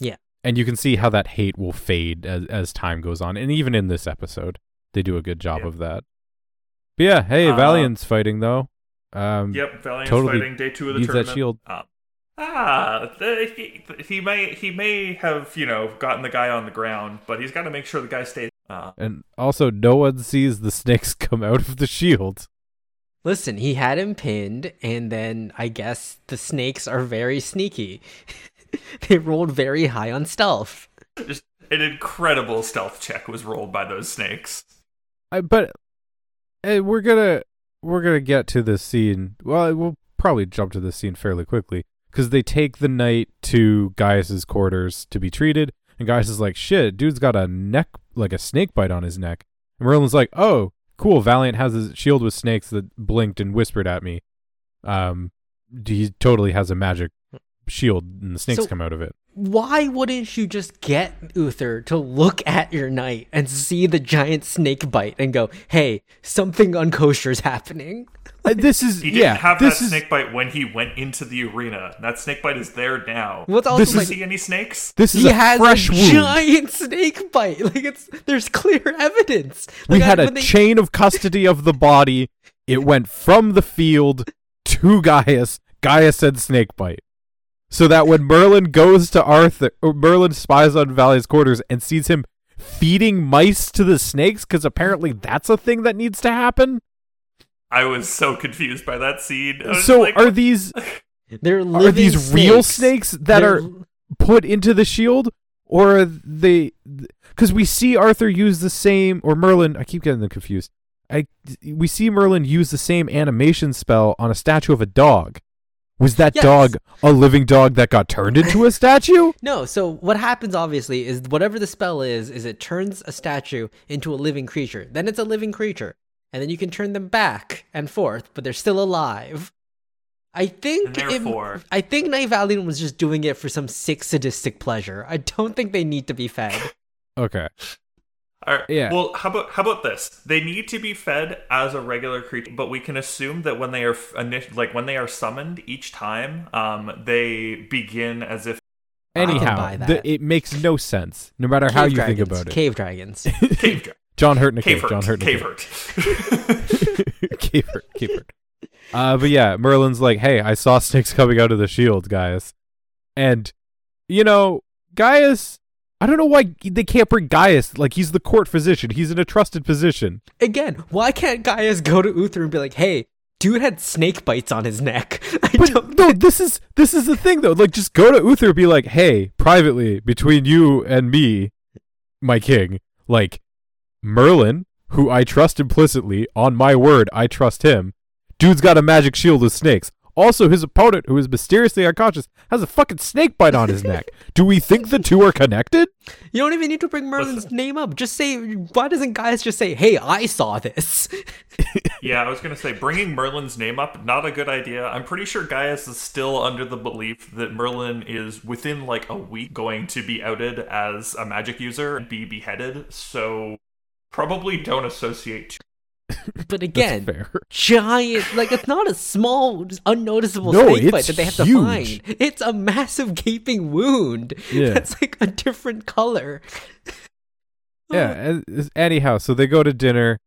Yeah. And you can see how that hate will fade as as time goes on, and even in this episode, they do a good job Yep. of that. But yeah, hey, Uh, Valiant's fighting though. Um, Yep, Valiant's Totally fighting day two of the needs that shield. Um, ah, the, he, he may he may have you know gotten the guy on the ground, but he's got to make sure the guy stays. Uh, And also, no one sees the snakes [laughs] come out of the shield. Listen, he had him pinned, and then I guess the snakes are very sneaky. [laughs] they rolled very high on stealth. just an incredible stealth check was rolled by those snakes. I, but eh, we're gonna we're gonna get to this scene. Well, we'll probably jump to this scene fairly quickly because they take the knight to Gaius's quarters to be treated, and Gaius is like, "Shit, dude's got a neck like a snake bite on his neck." And Merlin's like, "Oh, cool. Valiant has a shield with snakes that blinked and whispered at me. Um, he totally has a magic shield, and the snakes So- come out of it." Why wouldn't you just get Uther to look at your knight and see the giant snake bite and go, "Hey, something unkosher is happening"? Uh, this is He didn't yeah. have this that is snake bite when he went into the arena. That snake bite is there now. What's also This Do you is- see any snakes? this is he a has fresh a wound. giant snake bite. [laughs] Like it's there's clear evidence. we Like, I- had a they- chain of custody of the body. It went from the field to Gaius. Gaius said snake bite. So that when Merlin goes to Arthur, or Merlin spies on Valiant's quarters and sees him feeding mice to the snakes, because apparently that's a thing that needs to happen. I was so confused by that scene. So like, are these [laughs] they're living are these real snakes. snakes that They're- are put into the shield, or are they? Because we see Arthur use the same, or Merlin. I keep getting them confused. I we see Merlin use the same animation spell on a statue of a dog. Was that Yes. dog a living dog that got turned into a statue? [laughs] No, so what happens obviously is whatever the spell is, is it turns a statue into a living creature. Then it's a living creature. And then you can turn them back and forth, but they're still alive. I think And it- therefore- I think Knight Valiant was just doing it for some sick sadistic pleasure. I don't think they need to be fed. [laughs] Okay. All right. Yeah. Well, how about how about this? They need to be fed as a regular creature, but we can assume that when they are init- like when they are summoned each time, um, they begin as if Anyhow, the- it makes no sense, no matter how you dragons, think about it. Cave dragons. [laughs] cave dra- [laughs] John hurt in a cave cave. John hurt, hurt in a cave cave. hurt. [laughs] cave hurt. Cave hurt. Uh, but yeah, Merlin's like, hey, I saw snakes coming out of the shield, Gaius. And, you know, Gaius, I don't know why they can't bring Gaius. Like, he's the court physician, he's in a trusted position. Again, why can't Gaius go to Uther and be like, hey, dude had snake bites on his neck? [laughs] I But no, this is this is the thing though. Like, just go to Uther and be like, hey, privately between you and me, my king, like Merlin, who I trust implicitly, on my word, I trust him. Dude's got a magic shield with snakes. Also, his opponent, who is mysteriously unconscious, has a fucking snake bite on his [laughs] neck. Do we think the two are connected? You don't even need to bring Merlin's name up. Just say, why doesn't Gaius just say, hey, I saw this? [laughs] yeah, I was gonna say bringing Merlin's name up not a good idea. I'm pretty sure Gaius is still under the belief that Merlin is within like a week going to be outed as a magic user and be beheaded. So probably don't associate. [laughs] But again, giant, like it's not a small, unnoticeable No, snake bite that they have huge. to find. It's a massive gaping wound. Yeah. [laughs] That's like a different color. Yeah. Anyhow, so they go to dinner,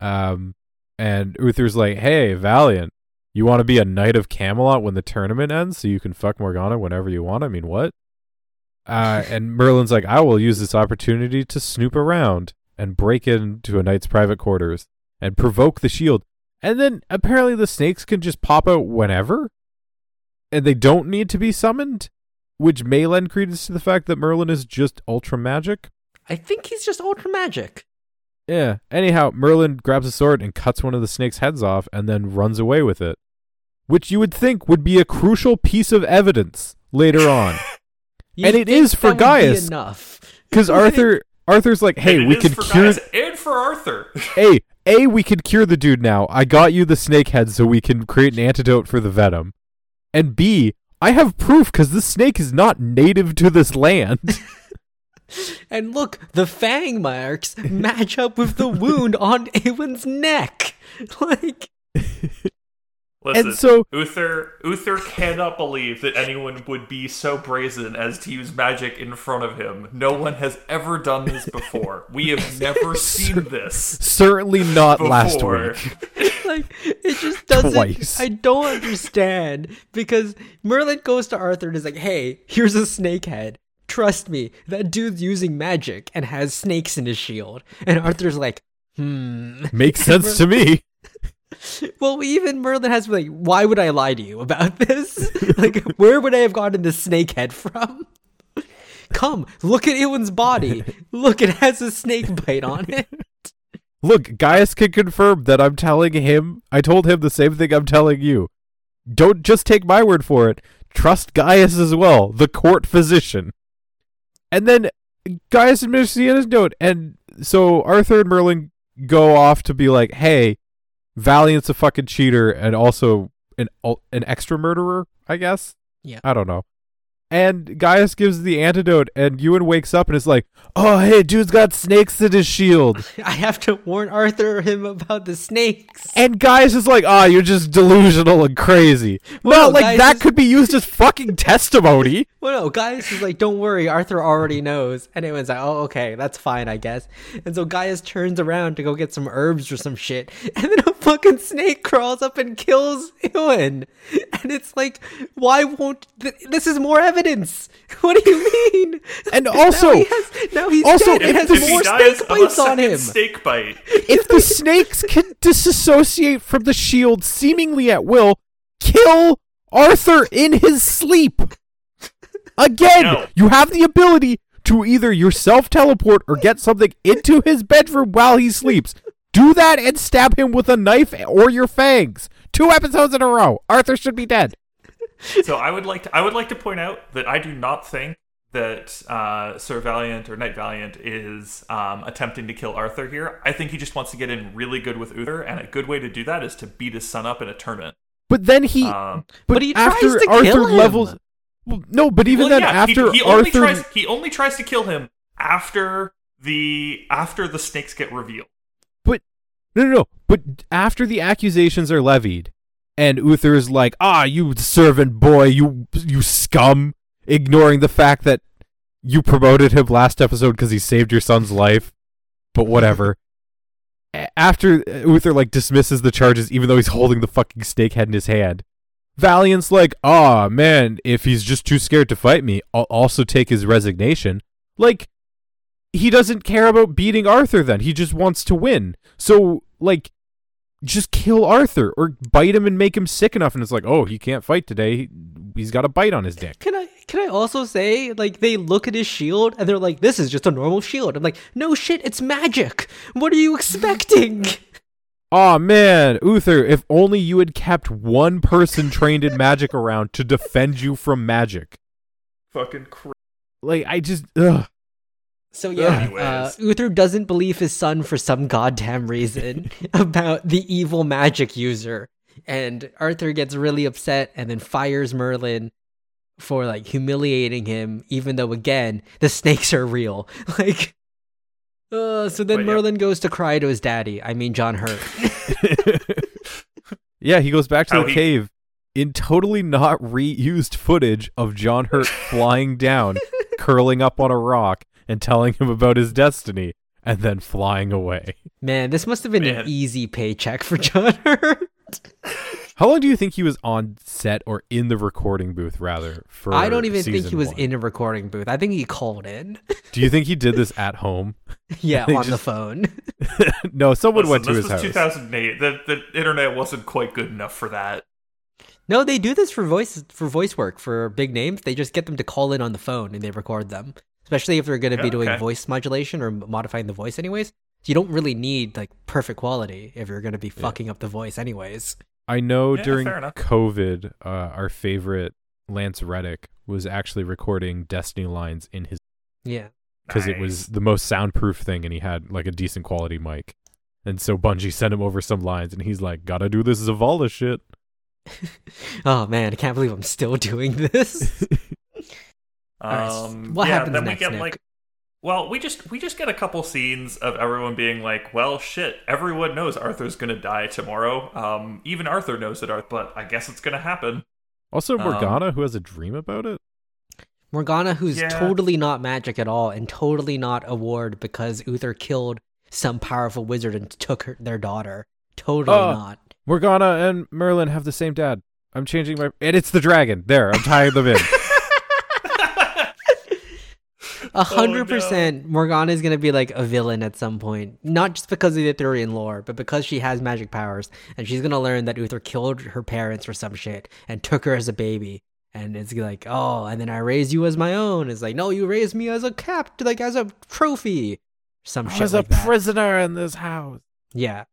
um, and Uther's like, "Hey, Valiant, you want to be a knight of Camelot when the tournament ends, so you can fuck Morgana whenever you want? I mean, what?" Uh, and [laughs] Merlin's like, "I will use this opportunity to snoop around and break into a knight's private quarters and provoke the shield." And then apparently the snakes can just pop out whenever, and they don't need to be summoned, which may lend credence to the fact that Merlin is just ultra magic. I think he's just ultra magic. Yeah. Anyhow, Merlin grabs a sword and cuts one of the snake's heads off and then runs away with it. Which you would think would be a crucial piece of evidence later [laughs] on. You And it is for that Gaius. enough. Because [laughs] Arthur Arthur's like, hey, And it we is can for cure Gaius and for Arthur. Hey, A, we can cure the dude now. I got you the snake head so we can create an antidote for the venom. And B, I have proof because this snake is not native to this land. [laughs] And look, the fang marks match up with the wound on Ewan's neck. [laughs] Like, Listen, and so Uther Uther cannot believe that anyone would be so brazen as to use magic in front of him. No one has ever done this [laughs] before. We have never seen this certainly not last before. week. [laughs] like it just doesn't. Twice. I don't understand because Merlin goes to Arthur and is like, "Hey, here's a snake head. Trust me, that dude's using magic and has snakes in his shield." And Arthur's like, "Hmm." Makes sense to me. [laughs] [laughs] Well, even Merlin has like, "Why would I lie to you about this? [laughs] like, where would I have gotten this snake head from?" [laughs] Come, look at Ewan's body. Look, it has a snake bite on it. Look, Gaius can confirm that I'm telling him. I told him the same thing I'm telling you. don't just take my word for it. Trust Gaius as well, the court physician. And then Gaius administers the antidote, and so Arthur and Merlin go off to be like, "Hey, Valiant's a fucking cheater and also an an extra murderer, I guess." Yeah. I don't know. And Gaius gives the antidote, and Ewan wakes up and is like, "Oh, hey, dude's got snakes in his shield." [laughs] I have to warn Arthur him about the snakes. And Gaius is like, "Ah, you're just delusional and crazy." Well, Well, no, like Gaius that is- could be used as fucking [laughs] testimony. [laughs] Well, no, Gaius is like, don't worry, Arthur already knows. And Ewan's like, oh, okay, that's fine, I guess. And so Gaius turns around to go get some herbs or some shit. And then a fucking snake crawls up and kills Ewan. And it's like, why won't. Th- this is more evidence. [laughs] What do you mean? And [laughs] also- now, he has, now he's also, dead. if It has the- if more he dies snake of bites on him. snake bite, [laughs] if the snakes can disassociate from the shield seemingly at will, kill Arthur in his sleep. Again, No. you have the ability to either yourself teleport or get something into his bedroom while he sleeps. Do that and stab him with a knife or your fangs. Two episodes in a row. Arthur should be dead. So I would like to I would like to point out that I do not think that uh, Sir Valiant or Knight Valiant is um, attempting to kill Arthur here. I think he just wants to get in really good with Uther, and a good way to do that is to beat his son up in a tournament. But then he, Um, but, But he tries after to Arthur kill him. levels, well, no. But even well, then, yeah, after he, only Arthur, tries he only tries to kill him after the after the snakes get revealed. But no, no, no. But after the accusations are levied, and Uther is like, "Ah, you servant boy, you you scum," ignoring the fact that you promoted him last episode because he saved your son's life. But whatever. After Uther like dismisses the charges, even though he's holding the fucking snake head in his hand. Valiant's like, "Ah, man, if he's just too scared to fight me, I'll also take his resignation." Like, he doesn't care about beating Arthur then. He just wants to win. So, like, just kill Arthur or bite him and make him sick enough. And it's like, oh, he can't fight today. He- He's got a bite on his dick. Can I can I also say like they look at his shield and they're like, this is just a normal shield. I'm like, no shit, it's magic. What are you expecting? [laughs] Aw, man, Uther, if only you had kept one person trained in magic around to defend you from magic. Fucking cr- Like, I just, ugh. So yeah, uh, Uther doesn't believe his son for some goddamn reason [laughs] about the evil magic user, and Arthur gets really upset and then fires Merlin for like humiliating him, even though again the snakes are real. [laughs] Like, uh, so then But yeah. Merlin goes to cry to his daddy. I mean John Hurt. [laughs] yeah, he goes back to How the he- cave in totally not reused footage of John Hurt flying down, curling up on a rock, and telling him about his destiny, and then flying away. Man, this must have been Man. an easy paycheck for John Hurt. [laughs] How long do you think he was on set or in the recording booth, rather? For I don't even think he was one? in a recording booth. I think he called in. [laughs] Do you think he did this at home? yeah, [laughs] They on the phone. no, someone Listen, went to this his was house. 2008. The the internet wasn't quite good enough for that. No, they do this for voice for voice work for big names. They just get them to call in on the phone and they record them. Especially if they're going to be doing okay. voice modulation or modifying the voice anyways. You don't really need like perfect quality if you're going to be fucking up the voice anyways. I know Yeah, during. COVID, uh, our favorite Lance Reddick was actually recording Destiny lines in his Yeah. because it was the most soundproof thing, and he had like a decent quality mic. And so Bungie sent him over some lines, and he's like, "Gotta do this Zavala shit." [laughs] Oh man, I can't believe I'm still doing this. [laughs] Alright, Um, what yeah, happens then next, we get Nick? like, well, we just we just get a couple scenes of everyone being like, well, shit, everyone knows Arthur's gonna die tomorrow. Um, even Arthur knows it, Arthur, but I guess it's gonna happen. Also, Um, Morgana, who has a dream about it. Morgana, who's Yeah. totally not magic at all and totally not a ward because Uther killed some powerful wizard and took her, their daughter. Totally Oh. not. Morgana and Merlin have the same dad. I'm changing my, and it's the dragon. There, I'm tying them in. [laughs] Oh, a hundred percent, Morgana is gonna be like a villain at some point. Not just because of the Arthurian lore, but because she has magic powers, and she's gonna learn that Uther killed her parents or some shit and took her as a baby. And it's like, oh, and then I raised you as my own. It's like, no, you raised me as a cap, like as a trophy, some I shit was like a that. prisoner in this house. yeah,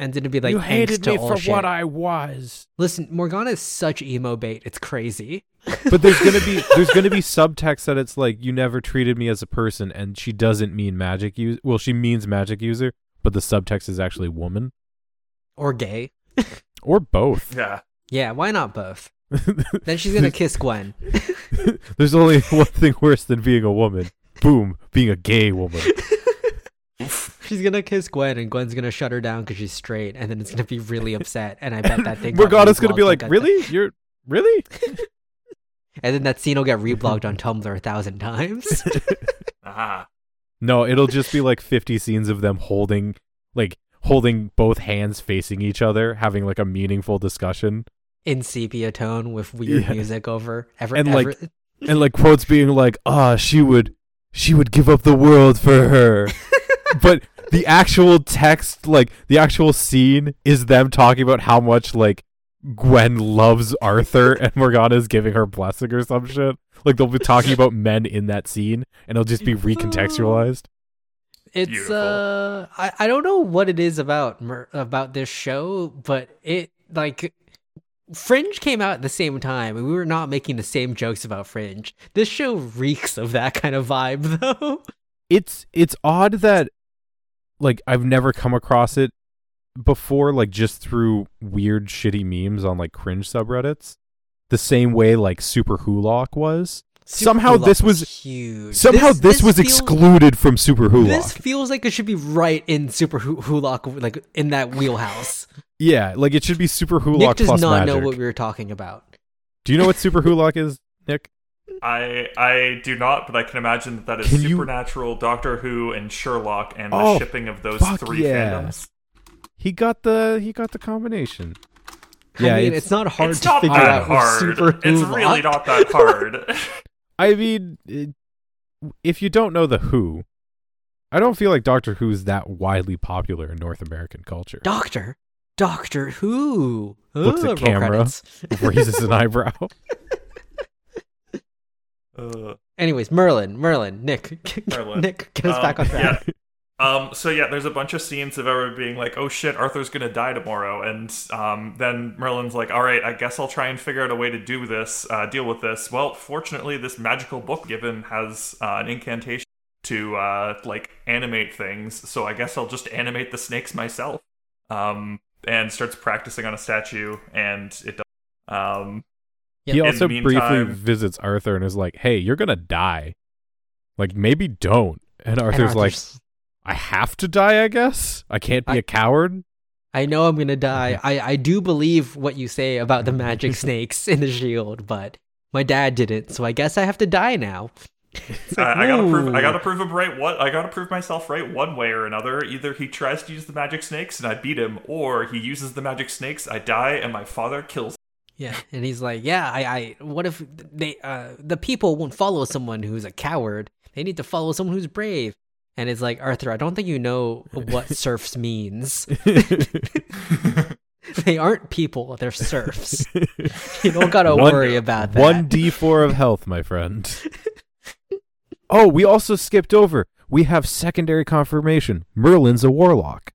and then it'd be like you hated to me all for shit. what I was. Listen, Morgana is such emo bait. It's crazy. But there's gonna be there's gonna be subtext that it's like you never treated me as a person, and she doesn't mean magic use. Well, she means magic user, but the subtext is actually woman Or gay. [laughs] or both. Yeah. Yeah, why not both? Then she's gonna kiss Gwen. [laughs] There's only [laughs] one thing worse than being a woman. Boom, being a gay woman. She's gonna kiss Gwen, and Gwen's gonna shut her down because she's straight, and then it's gonna be really upset. And I bet that thing. got Morgana's gonna be like, on- "Really? You're really?" [laughs] And then that scene will get reblogged on Tumblr a thousand times. [laughs] Ah. No, it'll just be like 50 scenes of them holding, like holding both hands facing each other, having like a meaningful discussion, in sepia tone with weird Yeah. music over ever And, like, ever- [laughs] and like quotes being like, "Ah, she would, she would give up the world for her." but [laughs] the actual text, like the actual scene, is them talking about how much like Gwen loves Arthur, [laughs] and Morgana is giving her blessing or some shit. Like they'll be talking about [laughs] men in that scene, and it'll just be recontextualized. it's Beautiful. uh I, I don't know what it is about about this show but it like fringe came out at the same time and we were not making the same jokes about fringe this show reeks of that kind of vibe though it's it's odd that like I've never come across it before like just through weird shitty memes on like cringe subreddits the same way like Superwholock was. Somehow Super this Hulk was- huge. somehow this, was feels- excluded from Superwholock. This feels like it should be right in super Hu- hulock like in that wheelhouse. [laughs] Yeah like it should be Superwholock nick does plus not magic. know what we were talking about. Do you know what super [laughs] hulock is nick I I do not, but I can imagine that that is Can you- Supernatural, Doctor Who, and Sherlock, and the Oh, shipping of those three yeah. fandoms. he got the he got the combination i Yeah, mean it's- it's, not hard it's to not figure out hard. super it's Hulock. really not that [laughs] hard. I mean, it, if you don't know the Who, I don't feel like Doctor Who's that widely popular in North American culture. Doctor, Doctor Who. Looks at camera. credits. Raises an [laughs] eyebrow. Uh, Anyways, Merlin, Merlin, Nick, [laughs] Merlin. Nick, get us um, back on track. Yeah. Um, so yeah, there's a bunch of scenes of everyone being like, "Oh shit, Arthur's gonna die tomorrow," and um, then Merlin's like, "All right, I guess I'll try and figure out a way to do this, uh, deal with this." Well, fortunately, this magical book given has uh, an incantation to uh, like animate things, so I guess I'll just animate the snakes myself. Um, and starts practicing on a statue, and it does. Yep. He also the briefly visits Arthur and is like, "Hey, you're gonna die. Like maybe don't." And And Arthur's like, "I have to die, I guess. I can't be I- a coward." I know I'm gonna die. I, I do believe what you say about the magic [laughs] snakes in the shield, but my dad didn't, so I guess I have to die now. Like, [laughs] I, I gotta prove. I gotta prove him right. What? I gotta prove myself right one way or another. Either he tries to use the magic snakes and I beat him, or he uses the magic snakes, I die, and my father kills. Yeah, and he's like, "Yeah, I, I what if they, uh, the people won't follow someone who's a coward? They need to follow someone who's brave." And it's like, Arthur, I don't think you know what [laughs] serfs means. [laughs] they aren't people; they're serfs. You don't gotta One- worry about that. One D four of health, my friend. [laughs] oh, we also skipped over. We have secondary confirmation. Merlin's a warlock.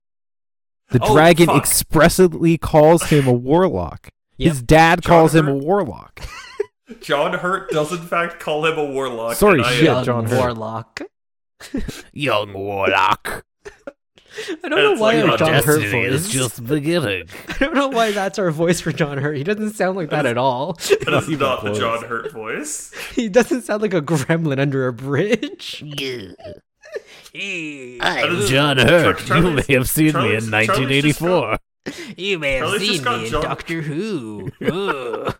The Oh, dragon fuck. expressly calls him a warlock. Yep. His dad John calls him a warlock. [laughs] John Hurt does in fact call him a warlock. Sorry, shit, Young John Hurt. Warlock. Young warlock. I don't know why like our John Hurt voice. is just beginning. [laughs] I don't know why that's our voice for John Hurt. He doesn't sound like that at all. That is even not the. John Hurt voice. [laughs] He doesn't sound like a gremlin under a bridge. I'm John Hurt. You may have seen me in Charlie's- Charlie's just 1984. [laughs] You may have Charlie's seen me in John- Doctor Who. [laughs] Ugh.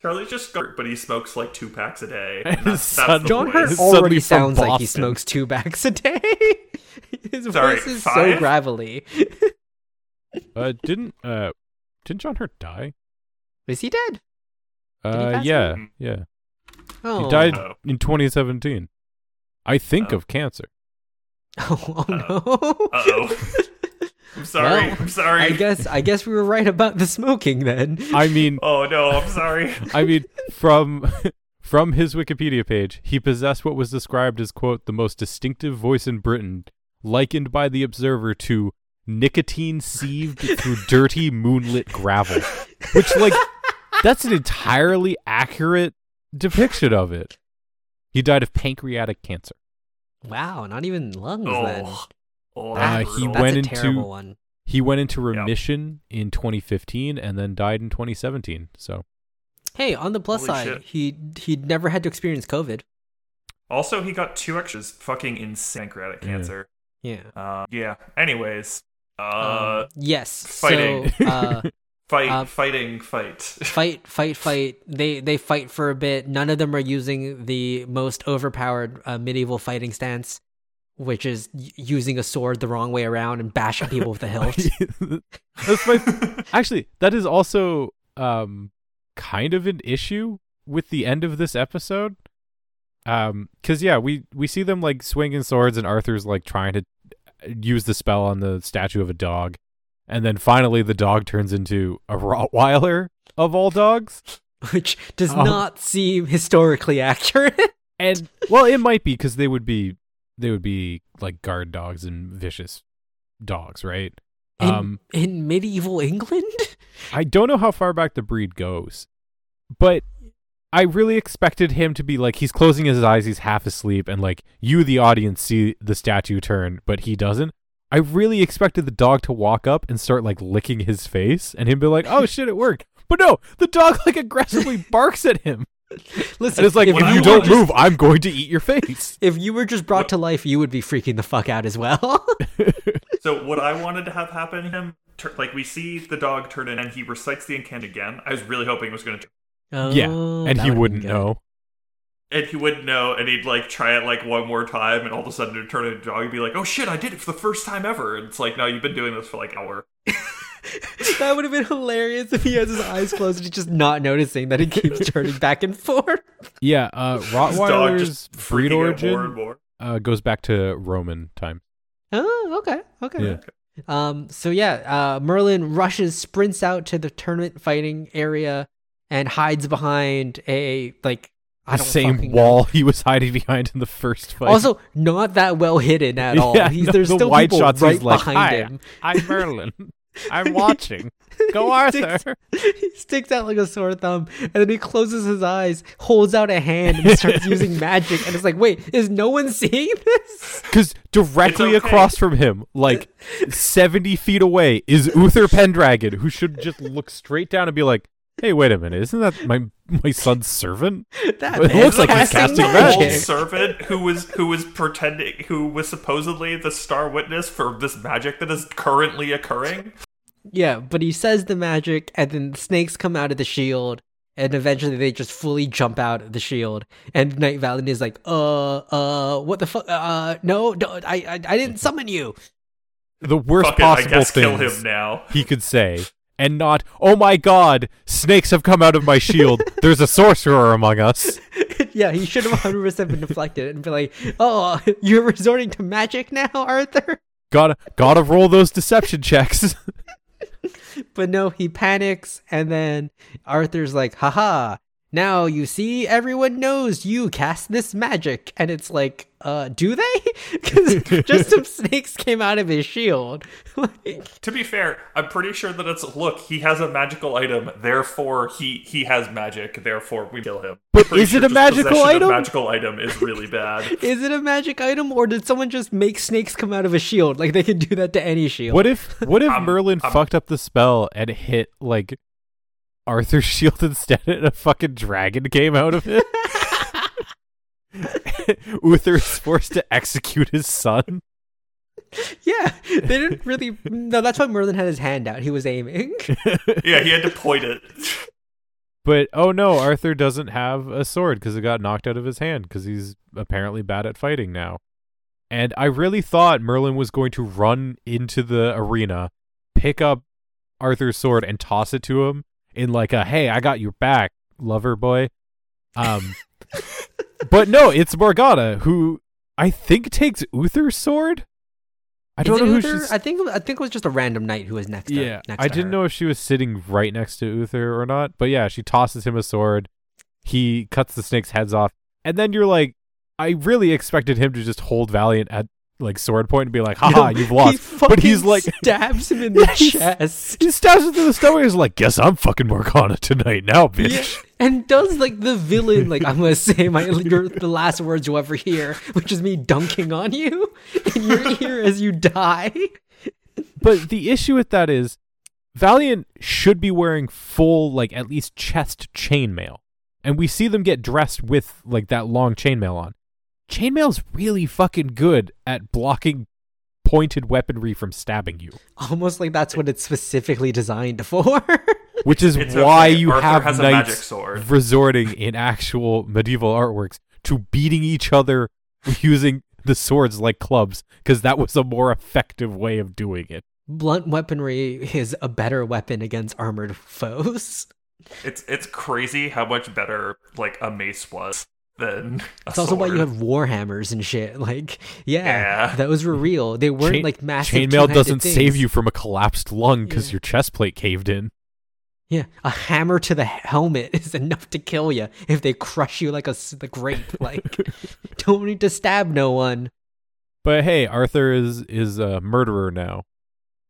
Charlie's just got, but he smokes like two packs a day. And [laughs] and That's, that's John. Hurt already sounds like he smokes two packs a day. His Sorry, voice is so gravelly. Uh, didn't uh, didn't John Hurt die? Is he dead? Uh, pass yeah, away? yeah. Oh, He died Oh. in 2017. I think Oh. of cancer. Oh, oh no. Uh oh. I'm sorry. Well, I'm sorry. I guess I guess we were right about the smoking then. I mean, Oh no, I'm sorry. I mean, from from his Wikipedia page, he possessed what was described as quote the most distinctive voice in Britain, likened by the Observer to nicotine sieved through dirty moonlit gravel. Which, like, that's an entirely accurate depiction of it. He died of pancreatic cancer. Wow, not even lungs oh. then. Oh, Uh, he. That's went a into- terrible one. He went into Yeah. remission in 2015 and then died in 2017. So, Hey, on the plus Holy side, shit. he he'd never had to experience COVID. Also, he got two extras. Fucking insane pancreatic Yeah. cancer. Yeah. Uh, yeah. Anyways, uh, Um, yes. fighting. So, uh, [laughs] fight, uh, fighting, fight. fight, [laughs] fight, fight. They they fight for a bit. None of them are using the most overpowered uh, medieval fighting stance, which is y- using a sword the wrong way around and bashing people with the [laughs] hilt. [laughs] that's my actually that is also um kind of an issue with the end of this episode um because yeah we we see them like swinging swords and arthur's like trying to use the spell on the statue of a dog and then finally the dog turns into a rottweiler of all dogs [laughs] which does Oh. not seem historically accurate. and well it might be because they would be they would be like guard dogs and vicious dogs right in, um in medieval England. [laughs] I don't know how far back the breed goes, but I really expected him to be like he's closing his eyes, he's half asleep, and like you, the audience, see the statue turn, but he doesn't. I really expected the dog to walk up and start like licking his face, and him be like, "Oh shit, it worked." But no, the dog like aggressively [laughs] barks at him, Listen, it's like, if, "If you you don't just- move, I'm going to eat your face." if you were just brought to life, you would be freaking the fuck out as well. So what I wanted to have happen to him, tur- like we see the dog turn in and he recites the incant again. I was really hoping it was going to, yeah, Oh, and he would've wouldn't know. and he wouldn't know, and he'd like try it like one more time, and all of a sudden it'd turn into a dog. He'd be like, "Oh shit, I did it for the first time ever!" And it's like, no, you've been doing this for like an hour. [laughs] [laughs] that would have been hilarious if he has his eyes closed and he's just not noticing that he keeps [laughs] turning back and forth. Yeah, uh, This Rottweiler's just breed origin more more. uh, goes back to Roman time. Oh, okay, okay. Yeah. Um. So yeah, uh, Merlin rushes, sprints out to the tournament fighting area, and hides behind a like I the don't same fucking know. wall he was hiding behind in the first fight. Also, not that well hidden at [laughs] all. Yeah, He's no, there's the still wide people shots, right he's like, behind "Hi, him. I'm Merlin. I'm watching. Go, [laughs] Arthur. [laughs] he sticks out like a sore thumb, and then he closes his eyes, holds out a hand, and starts [laughs] using magic. And it's like, wait, is no one seeing this? Because directly okay. across from him, like 70 feet away, is Uther Pendragon, who should just look straight down and be like, hey, wait a minute. Isn't that my my son's servant? [laughs] That It looks like he's casting casting An old servant who was who was pretending who was supposedly the star witness for this magic that is currently occurring. Yeah, but he says the magic, and then the snakes come out of the shield, and eventually they just fully jump out of the shield. And Knight Valiant is like, uh, uh, what the fuck? Uh, no, don't, I, I, I didn't [laughs] summon you. The worst Fuck it, I possible guess kill him now. he could say. And not, oh my god, snakes have come out of my shield. There's a sorcerer among us. [laughs] yeah, he should have 100% been deflected and be like, oh, you're resorting to magic now, Arthur? Gotta gotta roll those deception checks. [laughs] But no, he panics, and then Arthur's like, haha, now you see, everyone knows you cast this magic. And it's like, uh, do they? [laughs] Because [laughs] just some snakes came out of his shield. [laughs] like, To be fair, I'm pretty sure that it's look, he has a magical item, therefore he he has magic, therefore we kill him. But Pretty is it a magical possession of item? magical item is really bad. is it a magic item, or did someone just make snakes come out of a shield? Like they can do that to any shield. What if what if I'm- Merlin I'm- fucked up the spell and hit like Arthur's [laughs] shield instead and a fucking dragon came out of it? [laughs] Uther is forced to execute his son. Yeah, they didn't really. No, that's why Merlin had his hand out. He was aiming. [laughs] yeah, he had to point it. But oh no, Arthur doesn't have a sword because it got knocked out of his hand because he's apparently bad at fighting now. And I really thought Merlin was going to run into the arena, pick up Arthur's sword and toss it to him in like a "Hey, I got your back, lover boy." Um, [laughs] but no, it's Morgana who I think takes Uther's sword. I don't know who Uther? she's. I think I think it was just a random knight who was next. To, Yeah, next I didn't her. know if she was sitting right next to Uther or not, but yeah, she tosses him a sword. He cuts the snake's heads off, and then you're like, I really expected him to just hold Valiant at like sword point and be like, [laughs] haha, you've He lost. but he's like [laughs] stabs him in [laughs] the He's- chest. he stabs him through the stomach. He's like, guess I'm fucking Morgana tonight now, bitch. Yeah, and does like the villain like I'm gonna say my your, the last words you'll ever hear, which is me dunking on you in your ear as you die. But the issue with that is Valiant should be wearing full, like at least chest chainmail. And we see them get dressed with like that long chainmail on. Chainmail's really fucking good at blocking pointed weaponry from stabbing you. Almost like that's what it's specifically designed for. [laughs] Which is It's why okay. you Arthur have has a magic knights sword. resorting in actual medieval artworks to beating each other [laughs] using the swords like clubs, because that was a more effective way of doing it. Blunt weaponry is a better weapon against armored foes. It's it's crazy how much better like a mace was than a It's also why you sword. have warhammers and shit. [laughs] Like, yeah, Yeah. those were real. They weren't Chain- like massive. Chainmail doesn't things. save you from a collapsed lung because Yeah. your chest plate caved in. Yeah, a hammer to the helmet [laughs] is enough to kill you if they crush you like a the grape. [laughs] Like, don't need to stab no one. But hey, Arthur is is a murderer now.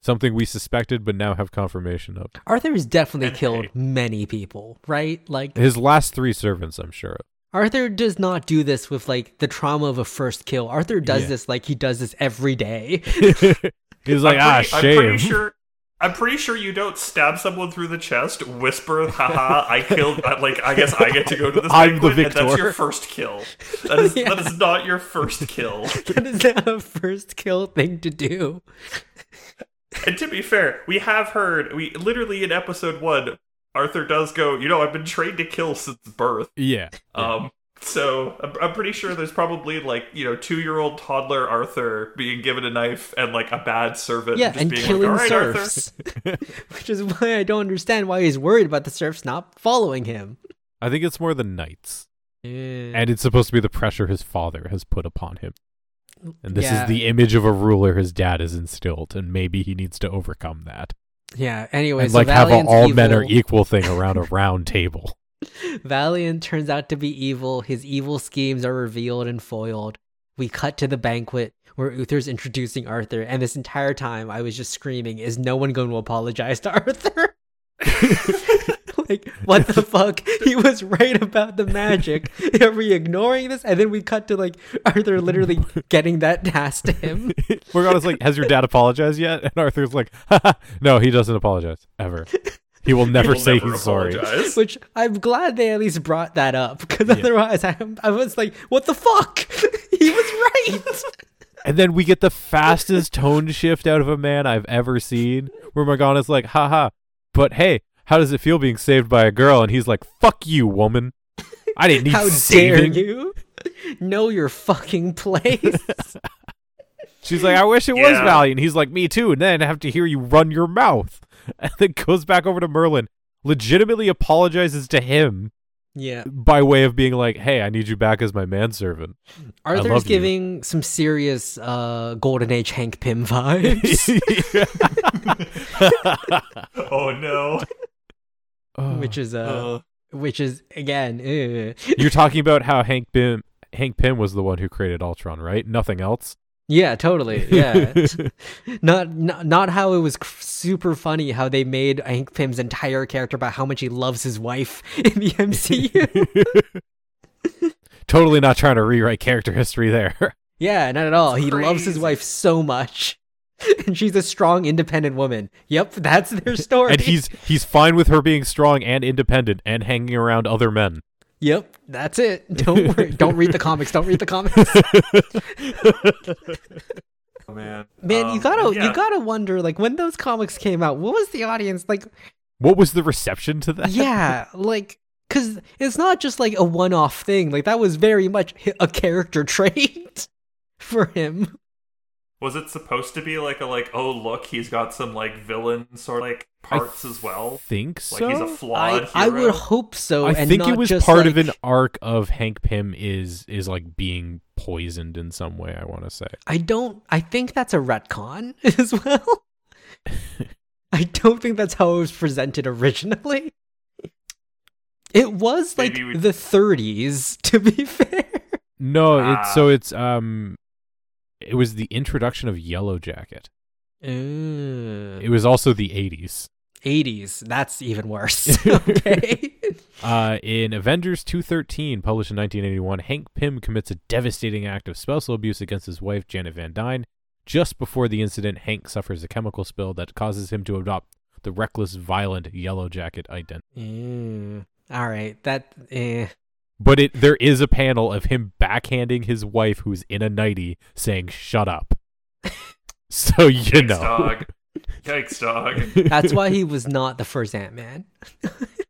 Something we suspected but now have confirmation of. Arthur has definitely And killed hey. many people, right? Like, His last three servants, I'm sure. Arthur does not do this with like the trauma of a first kill. Arthur does Yeah. this like he does this every day. [laughs] He's like, I'm ah, pretty, I'm shame. pretty sure. I'm pretty sure you don't stab someone through the chest, whisper, haha, I killed, like, I guess I get to go to this [laughs] I'm the banquet, and that's your first kill. That is, [laughs] Yeah. that is not your first kill. that is not a first kill thing to do. And to be fair, we have heard, we literally in episode one, Arthur does go, you know, I've been trained to kill since birth. yeah. Um, so I'm, I'm pretty sure there's probably like you know two year old toddler Arthur being given a knife and like a bad servant. Yeah, just and being killing like, All right, serfs, [laughs] which is why I don't understand why he's worried about the serfs not following him. I think it's more the knights. Yeah. And it's supposed to be the pressure his father has put upon him. And this Yeah. is the image of a ruler his dad has instilled, and maybe he needs to overcome that. Yeah. Anyway, and so like have a Valiant's all men are equal thing around a round table. [laughs] Valiant turns out to be evil. His evil schemes are revealed and foiled. We cut to the banquet where Uther's introducing Arthur, and this entire time I was just screaming, "Is no one going to apologize to [laughs] Arthur?" [laughs] like, what the fuck? He was right about the magic. [laughs] Are we ignoring this? And then we cut to like Arthur literally getting that task to him. [laughs] Morgana's like, "Has your dad apologized yet?" And Arthur's like, [laughs] Haha, "No, he doesn't apologize ever. He will never He'll say never he's sorry." Which I'm glad they at least brought that up because Yeah. otherwise I, I was like, what the fuck? he was right. And then we get the fastest tone shift out of a man I've ever seen, where Morgana's like, "Haha, but hey, how does it feel being saved by a girl?" And he's like, "Fuck you, woman. I didn't [laughs] need How saving." dare you? Know your fucking place. [laughs] She's like, "I wish it was Yeah. Valiant." He's like, "Me too." And then I have to hear you run your mouth, [laughs] and then goes back over to Merlin, legitimately apologizes to him yeah. by way of being like, "Hey, I need you back as my manservant." Arthur's love you. giving some serious uh, Golden Age Hank Pym vibes. oh no. Which is uh, Uh, which is again. You're talking [laughs] about how Hank Pym Hank Pym was the one who created Ultron, right? Nothing else. yeah totally [laughs] yeah not, not not how it was cr- super funny how they made Hank Pym's entire character about how much he loves his wife [laughs] in the MCU totally not trying to rewrite character history there. yeah not at all he loves his wife so much [laughs] and she's a strong independent woman yep that's their [laughs] story and he's he's fine with her being strong and independent and hanging around other men. Yep, that's it. Don't worry. [laughs] Don't read the comics. Don't read the comics. oh man. Man, you Um, gotta yeah. you gotta wonder like when those comics came out, what was the audience like? What was the reception to that? Yeah, like because it's not just like a one-off thing. Like that was very much a character trait for him. Was it supposed to be like a like oh look he's got some like villain sort of like parts as well? think Like so. he's a flawed I I would hope so. I and think not it was just, part of an arc of Hank Pym is is like being poisoned in some way. I want to say. I don't. I think that's a retcon [laughs] as well. [laughs] I don't think that's how it was presented originally. It was like we- the 30s, to be [laughs] fair. No, Ah. it's so it's um, It was the introduction of Yellow Jacket. Ooh. It was also the 80s. 80s. That's even worse. [laughs] [laughs] okay. [laughs] Uh, in Avengers 213, published in 1981, Hank Pym commits a devastating act of spousal abuse against his wife, Janet Van Dyne. Just before the incident, Hank suffers a chemical spill that causes him to adopt the reckless, violent Yellow Jacket identity. Mm. All right. That. Eh. But it there is a panel of him backhanding his wife who's in a nightie saying, shut up. [laughs] so you Yikes, know. dog. Yikes, dog. That's why he was not the first Ant Man.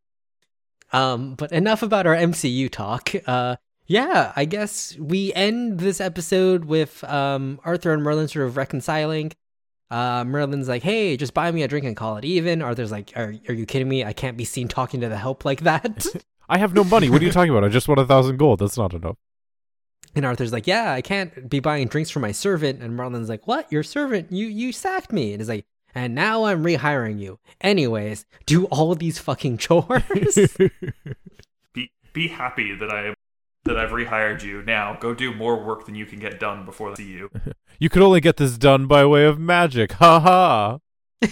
[laughs] um, but enough about our MCU talk. Uh, yeah, I guess we end this episode with um, Arthur and Merlin sort of reconciling. Uh, Merlin's like, "Hey, just buy me a drink and call it even." Arthur's like, "Are are you kidding me? I can't be seen talking to the help like that." [laughs] I have no money. What are you talking about? I just want a thousand gold. That's not enough. and Arthur's like, "Yeah, I can't be buying drinks for my servant." And Merlin's like, "What? Your servant? You you sacked me." And he's like, "And now I'm rehiring you. Anyways, do all these fucking chores." [laughs] Be be happy that I that I've rehired you. Now go do more work than you can get done before I see you. [laughs] you could only get this done by way of magic. Ha ha. [laughs]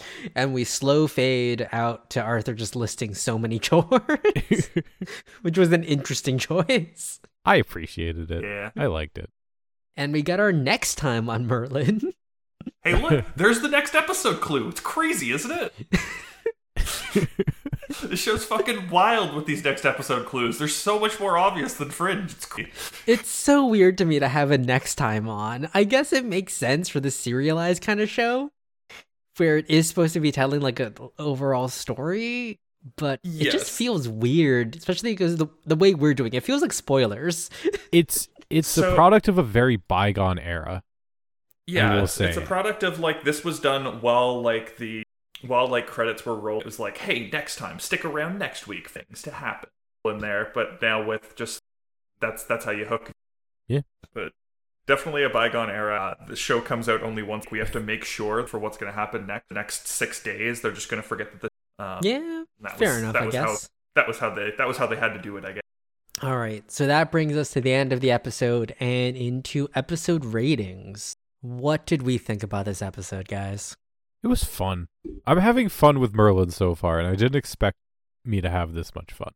[laughs] and we slow fade out to Arthur just listing so many [laughs] chores, which was an interesting [laughs] choice. I appreciated it. Yeah. I liked it. And we got our next time on Merlin. Hey, look, there's the next episode clue. It's crazy, isn't it? this show's fucking wild with these next episode clues. They're so much more obvious than Fringe. It's cool. It's so weird to me to have a next time on. I guess it makes sense for the serialized kind of show where it is supposed to be telling like an overall story, but it just feels weird, especially because the the way we're doing it, it feels like spoilers. [laughs] It's it's the product of a very bygone era. Yeah, will it's, it's a product of like this was done while like the while like credits were rolled. It was like, hey, next time, stick around next week, things to happen in there. But now with just that's that's how you hook. Yeah. But definitely a bygone era. The show comes out only once. We have to make sure for what's going to happen next. The next six days, they're just going to forget that. The, um, yeah, that fair was- enough, that I was guess. How, that was how they. That was how they had to do it. I guess. All right, so that brings us to the end of the episode and into episode ratings. What did we think about this episode, guys? It was fun. I'm having fun with Merlin so far, and I didn't expect me to have this much fun.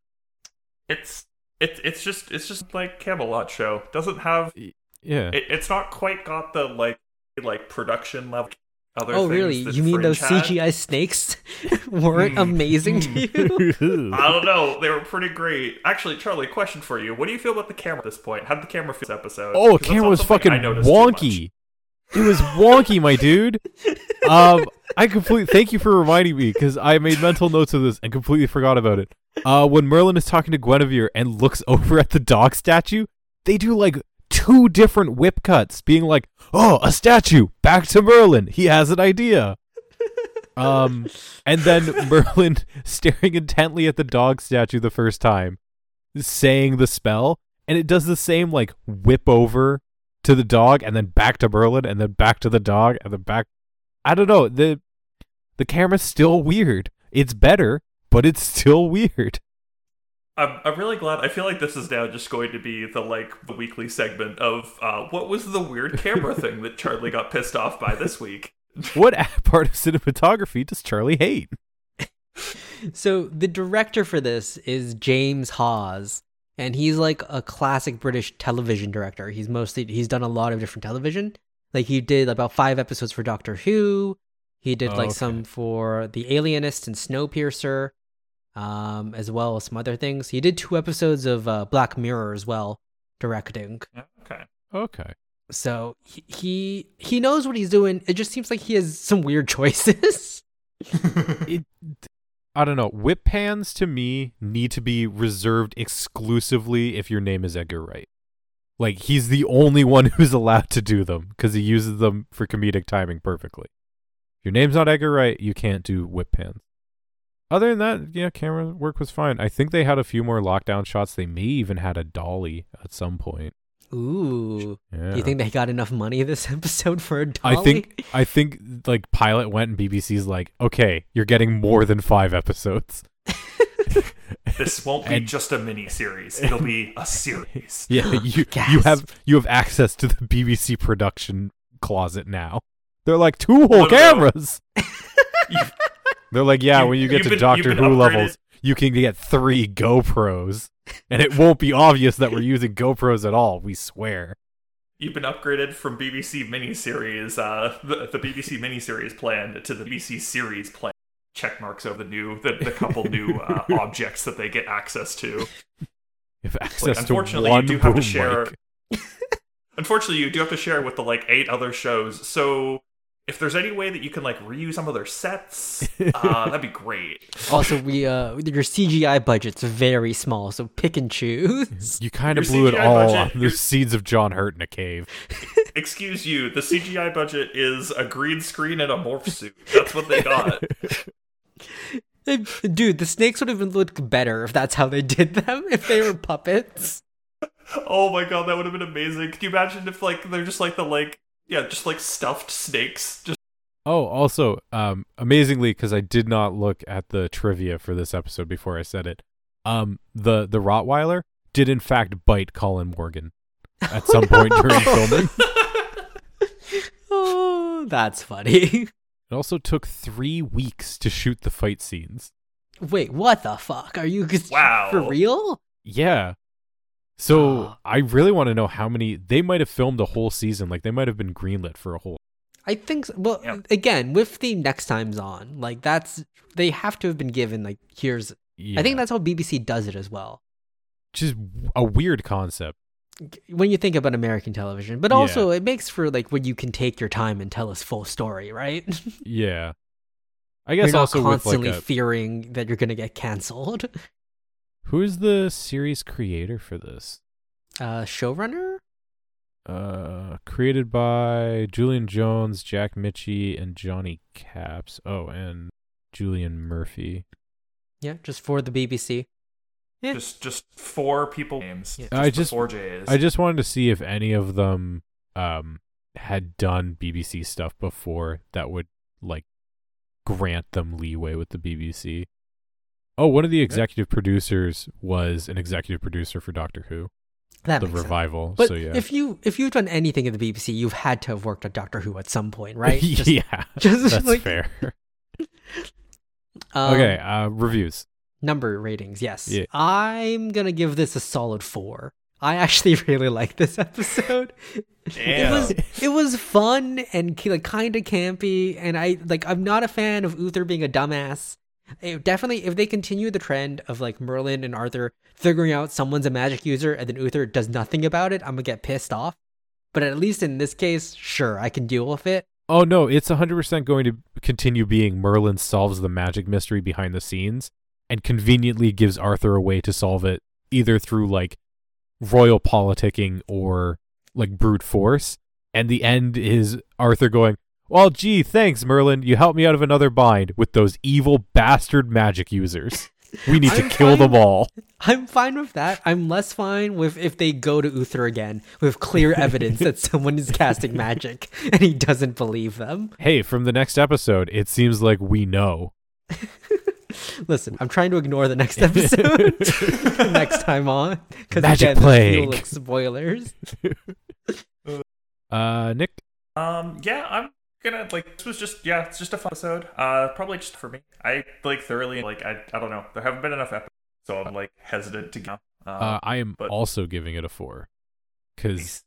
It's it's it's just it's just like Camelot show. Doesn't have Yeah. it, it's not quite got the like like production level. Other oh, really? You mean those Fringe had. CGI snakes [laughs] weren't Hmm. amazing to [laughs] you? I don't know. They were pretty great. Actually, Charlie, question for you: What do you feel about the camera at this point? How did the camera feel this episode? Oh, that's camera was fucking I noticed wonky. It was wonky, my dude. Um, I completely thank you for reminding me because I made mental notes of this and completely forgot about it. Uh, when Merlin is talking to Guinevere and looks [laughs] over at the dog statue, they do like two different whip cuts, being like, "Oh, a statue! Back to Merlin. He has an idea." [laughs] Um, and then Merlin [laughs] staring intently at the dog statue the first time, saying the spell, and it does the same like whip over to the dog and then back to Merlin and then back to the dog and then back. I don't know the the camera's still weird. It's better, but it's still [laughs] weird. I'm, I'm really glad. I feel like this is now just going to be the like the weekly segment of uh, what was the weird camera [laughs] thing that Charlie got pissed off by this week. [laughs] What part of cinematography does Charlie hate? [laughs] So the director for this is James Hawes, and he's like a classic British television director. He's mostly he's done a lot of different television. Like he did about five episodes for Doctor Who. He did Oh, like okay. some for The Alienist and Snowpiercer, um, as well as some other things. He did two episodes of uh, Black Mirror as well, directing. Okay. Okay. So he, he he knows what he's doing. It just seems like he has some weird [laughs] choices. [laughs] It, I don't know. Whip pans to me need to be reserved exclusively if your name is Edgar Wright. Like he's the only one [laughs] who's allowed to do them because he uses them for comedic timing perfectly. If your name's not Edgar Wright, you can't do whip pans. Other than that, yeah, camera work was fine. I think they had a few more lockdown shots. They may even had a dolly at some point. Ooh. Yeah. Do you think they got enough money this [laughs] episode for a dolly? I think I think like pilot went and BBC's like, okay, you're getting more than five episodes, [laughs] This won't be And- just a mini series. It'll be a series. [laughs] Yeah, you you have you have access to the BBC production closet now. They're like two whole No, no, no. cameras. You've- They're like, yeah, You- when you get to been- Doctor Who upgraded. levels, you can get three GoPros, and it won't be obvious that we're using GoPros at all. We swear. You've been upgraded from BBC miniseries, uh, the, the BBC miniseries plan to the BBC series plan. Check marks over the new, the, the couple new uh, [laughs] objects that they get access to. If access to unfortunately, one you do have to share- [laughs] Unfortunately, you do have to share with the like eight other shows. So, if there's any way that you can like reuse some of their sets, [laughs] uh, that'd be great. Also, we uh, your CGI budget's very small, so pick and choose. You kind of Your blew it all budget- on the your- seeds of John Hurt in a cave. [laughs] Excuse you, the CGI budget is a green screen and a morph suit. That's what they got. [laughs] Dude, the snakes would have looked better if that's how they did them. If they were puppets. Oh my god, that would have been amazing. Can you imagine if like they're just like the like yeah, just like stuffed snakes. Just Oh, also, um, amazingly, because I did not look at the trivia for this episode before I said it. Um, the the Rottweiler did in fact bite Colin Morgan at some point [laughs] during filming. Oh, that's funny. It also took three weeks to shoot the fight scenes. Wait, what the fuck? Are you Wow. for real? Yeah. So Oh. I really want to know how many they might have filmed a whole season. Like they might have been greenlit for a whole. I think so. well Yeah. again with the next time's on like that's they have to have been given like here's Yeah. I think that's how BBC does it as well. just a weird concept. When you think about American television, but also it makes for like when you can take your time and tell us full story, right? [laughs] Yeah. I You're guess not also with constantly like a, fearing that you're gonna get canceled. [laughs] who is the series creator for this? Uh, showrunner? Uh, created by Julian Jones, Jack Michie, and Johnny Capps. Oh, and Julian Murphy. Yeah, just for the BBC. Yeah. just just four people names. Yeah. Just I just- four J's. I just wanted to see if any of them um had done BBC stuff before that would like grant them leeway with the BBC. Oh, one of the executive producers was an executive producer for Doctor Who, That the makes sense. revival. But so yeah, if you if you've done anything at the BBC, you've had to have worked on Doctor Who at some point, right? [laughs] Just- yeah, [laughs] just that's like- fair. [laughs] um, okay, uh, reviews. Number ratings, yes. Yeah. I'm gonna give this a solid four. I actually really like this episode. It was it was fun and like kind of campy, and I like I'm not a fan of Uther being a dumbass. It definitely, if they continue the trend of like Merlin and Arthur figuring out someone's a magic user and then Uther does nothing about it, I'm gonna get pissed off. But at least in this case, sure, I can deal with it. Oh no, it's 100% going to continue being Merlin solves the magic mystery behind the scenes and conveniently gives Arthur a way to solve it either through like royal politicking or like brute force. And the end is Arthur going, "Well, gee, thanks Merlin, you helped me out of another bind with those evil bastard magic users. [laughs] We need to I'm kill fine. them all." I'm fine with that. I'm less fine with if they go to Uther again with clear [laughs] evidence that someone is casting magic [laughs] and he doesn't believe them. Hey, from the next episode, it seems like we know. Listen, I'm trying to ignore the next episode next time on because Magic again, there's plague. like spoilers. Uh Nick, Um, yeah, I'm gonna like this was just yeah, it's just a fun episode. Uh, probably just for me. I like thoroughly like I I don't know. There haven't been enough episodes, so I'm like hesitant to go. Uh, uh, I am but- also giving it a 4 cuz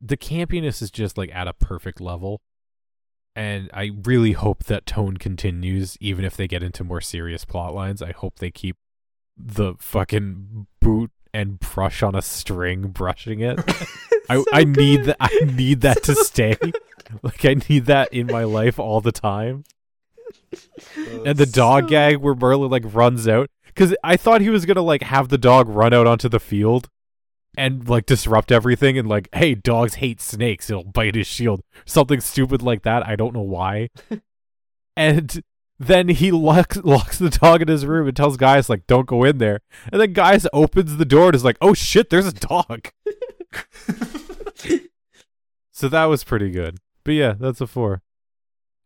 the campiness is just like at a perfect level. And I really hope that tone continues, even if they get into more serious plot lines. I hope they keep the fucking boot and brush on a string brushing it. [laughs] [laughs] I, So I need that. I [laughs] need that to So stay. [laughs] Like I need that in my life all the time. And the dog So- gag where Merlin like runs out because I thought he was gonna like have the dog run out onto the field and like disrupt everything and like, hey, dogs hate snakes. It'll bite his shield. Something stupid like that. I don't know why. and then he locks locks the dog in his room and tells guys like, don't go in there. And then guys opens the door and is like, oh shit, there's a dog. [laughs] so that was pretty good. But yeah, that's a four.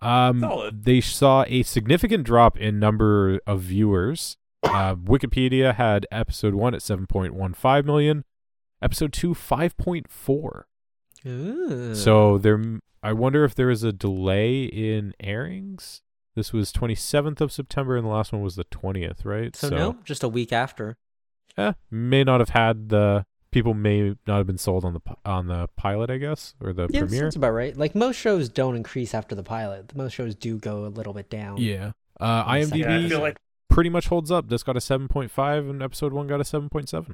Um, Solid. they saw a significant drop in number of viewers Uh, Wikipedia had episode one at 7.15 million, episode two 5.4. Ooh. So there, m- I wonder if there is a delay in airings. This was 27th of September, and the last one was the 20th, right? So, no, just a week after. eh, may not have had the people may not have been sold on the on the pilot, I guess, or the Yeah, premiere. that's about right. Like most shows don't increase after the pilot. Most shows do go a little bit down. Yeah. Uh, On the second Yeah, I IMDb feel like pretty much holds up. This got a 7.5, and episode one got a 7.7.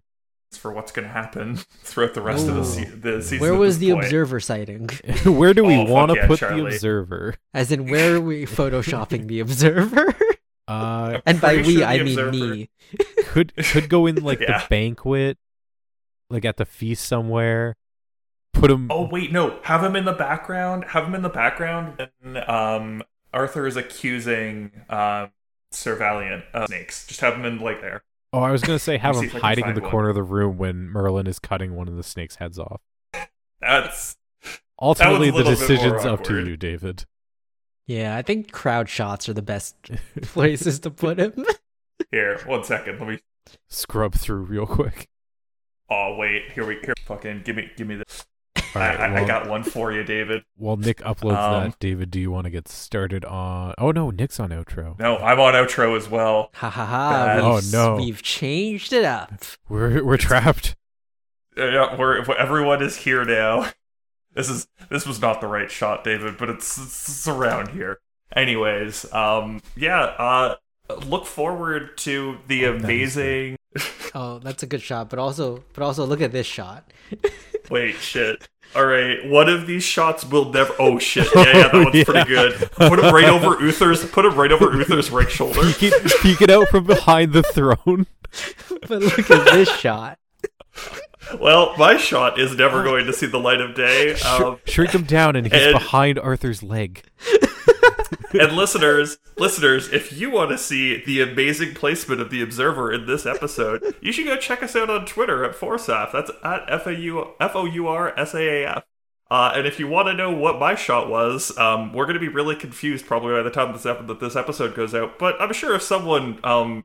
for what's going to happen [laughs] throughout the rest of the, se- the season. Where was the point. observer sighting? [laughs] where do we Oh, want to yeah, put Charlie. the observer? [laughs] As in, where are we photoshopping the observer? Uh, and by we, sure I mean observer- me. could could go in like Yeah. the banquet, like at the feast somewhere. Put him. Oh wait, no. Have him in the background. Have him in the background when um, Arthur is accusing um, Sir Valiant of snakes. Just have him in like there. Oh, I was gonna say have him if I can hiding in the one. corner of the room when Merlin is cutting one of the snake's heads off. That's Ultimately, the little bit more decision's up to you, David. Yeah, I think crowd shots are the best [laughs] places to put him. here. One second. Let me. Scrub through real quick. Oh wait. Here we. Here. Fucking give me. Give me this. All I, right. I, I got one for you, David. while Nick uploads Um, that, David, do you want to get started on? Oh no, Nick's on outro. No, I'm on outro as well. ha ha ha. Bad. Oh, no. We've changed it up. We're we're trapped. Yeah, we're everyone is here now. This is this was not the right shot, David, but it's, it's, it's around here. Anyways, um, yeah, uh, look forward to the Oh, that is amazing. Oh, that's a good shot, but also, but also, look at this shot. [laughs] Wait, shit. All right, one of these shots will never. Oh shit! [laughs] Yeah, yeah, that one's Yeah. pretty good. Put him right over Uther's. Put him right over Uther's right shoulder. Peek it, peek it out from behind the throne. [laughs] But look at this shot. Well, my shot is never going to see the light of day. Sh- Um, shrink him down, and he's and- behind Arthur's leg. And listeners, listeners, if you want to see the amazing placement of the Observer in this episode, you should go check us out on Twitter at Foursaaf. That's at F A U F O U R S A A F. Uh, and if you want to know what my shot was, um, we're going to be really confused probably by the time this ep- this episode goes out. But I'm sure if someone, um,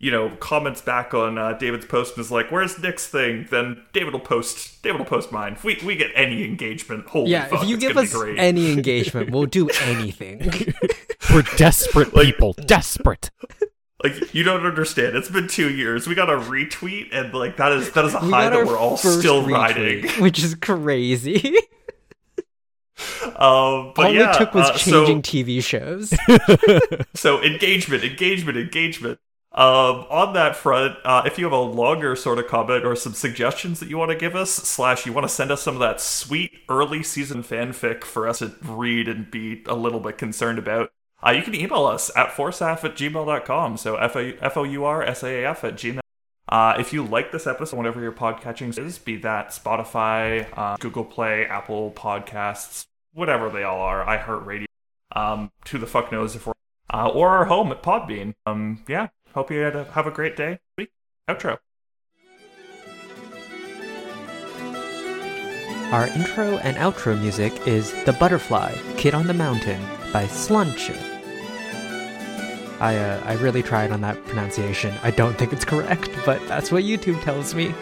you know, comments back on uh, David's post and is like, "Where's Nick's thing?" Then David will post. David will post mine. If we we get any engagement, holy Yeah, fuck, if you give us great. any [laughs] engagement, we'll do anything. [laughs] We're desperate Like- people. Desperate. Like you don't understand. It's been two years. We got a retweet, and like that is that is a We high that we're all still retweet, riding. [laughs] which is crazy. Um, but All yeah, it took was uh, so- changing TV shows. so engagement, engagement, engagement. Um, on that front, uh, if you have a longer sort of comment or some suggestions that you want to give us, slash you want to send us some of that sweet early season fanfic for us to read and be a little bit concerned about, uh, you can email us at foursaaf at gmail.com. So F O U R S A A F at gmail. Uh, if you like this episode, whatever your podcatching is, be that Spotify, uh, Google Play, Apple Podcasts, whatever they all are, iHeartRadio, um, who the fuck knows if we're, uh, or our home at Podbean. Um, yeah, hope you had a, have a great day. Outro. Our intro and outro music is The Butterfly, Kid on the Mountain by Slunch. I, uh, I really tried on that pronunciation. I don't think it's correct, but that's what YouTube tells me.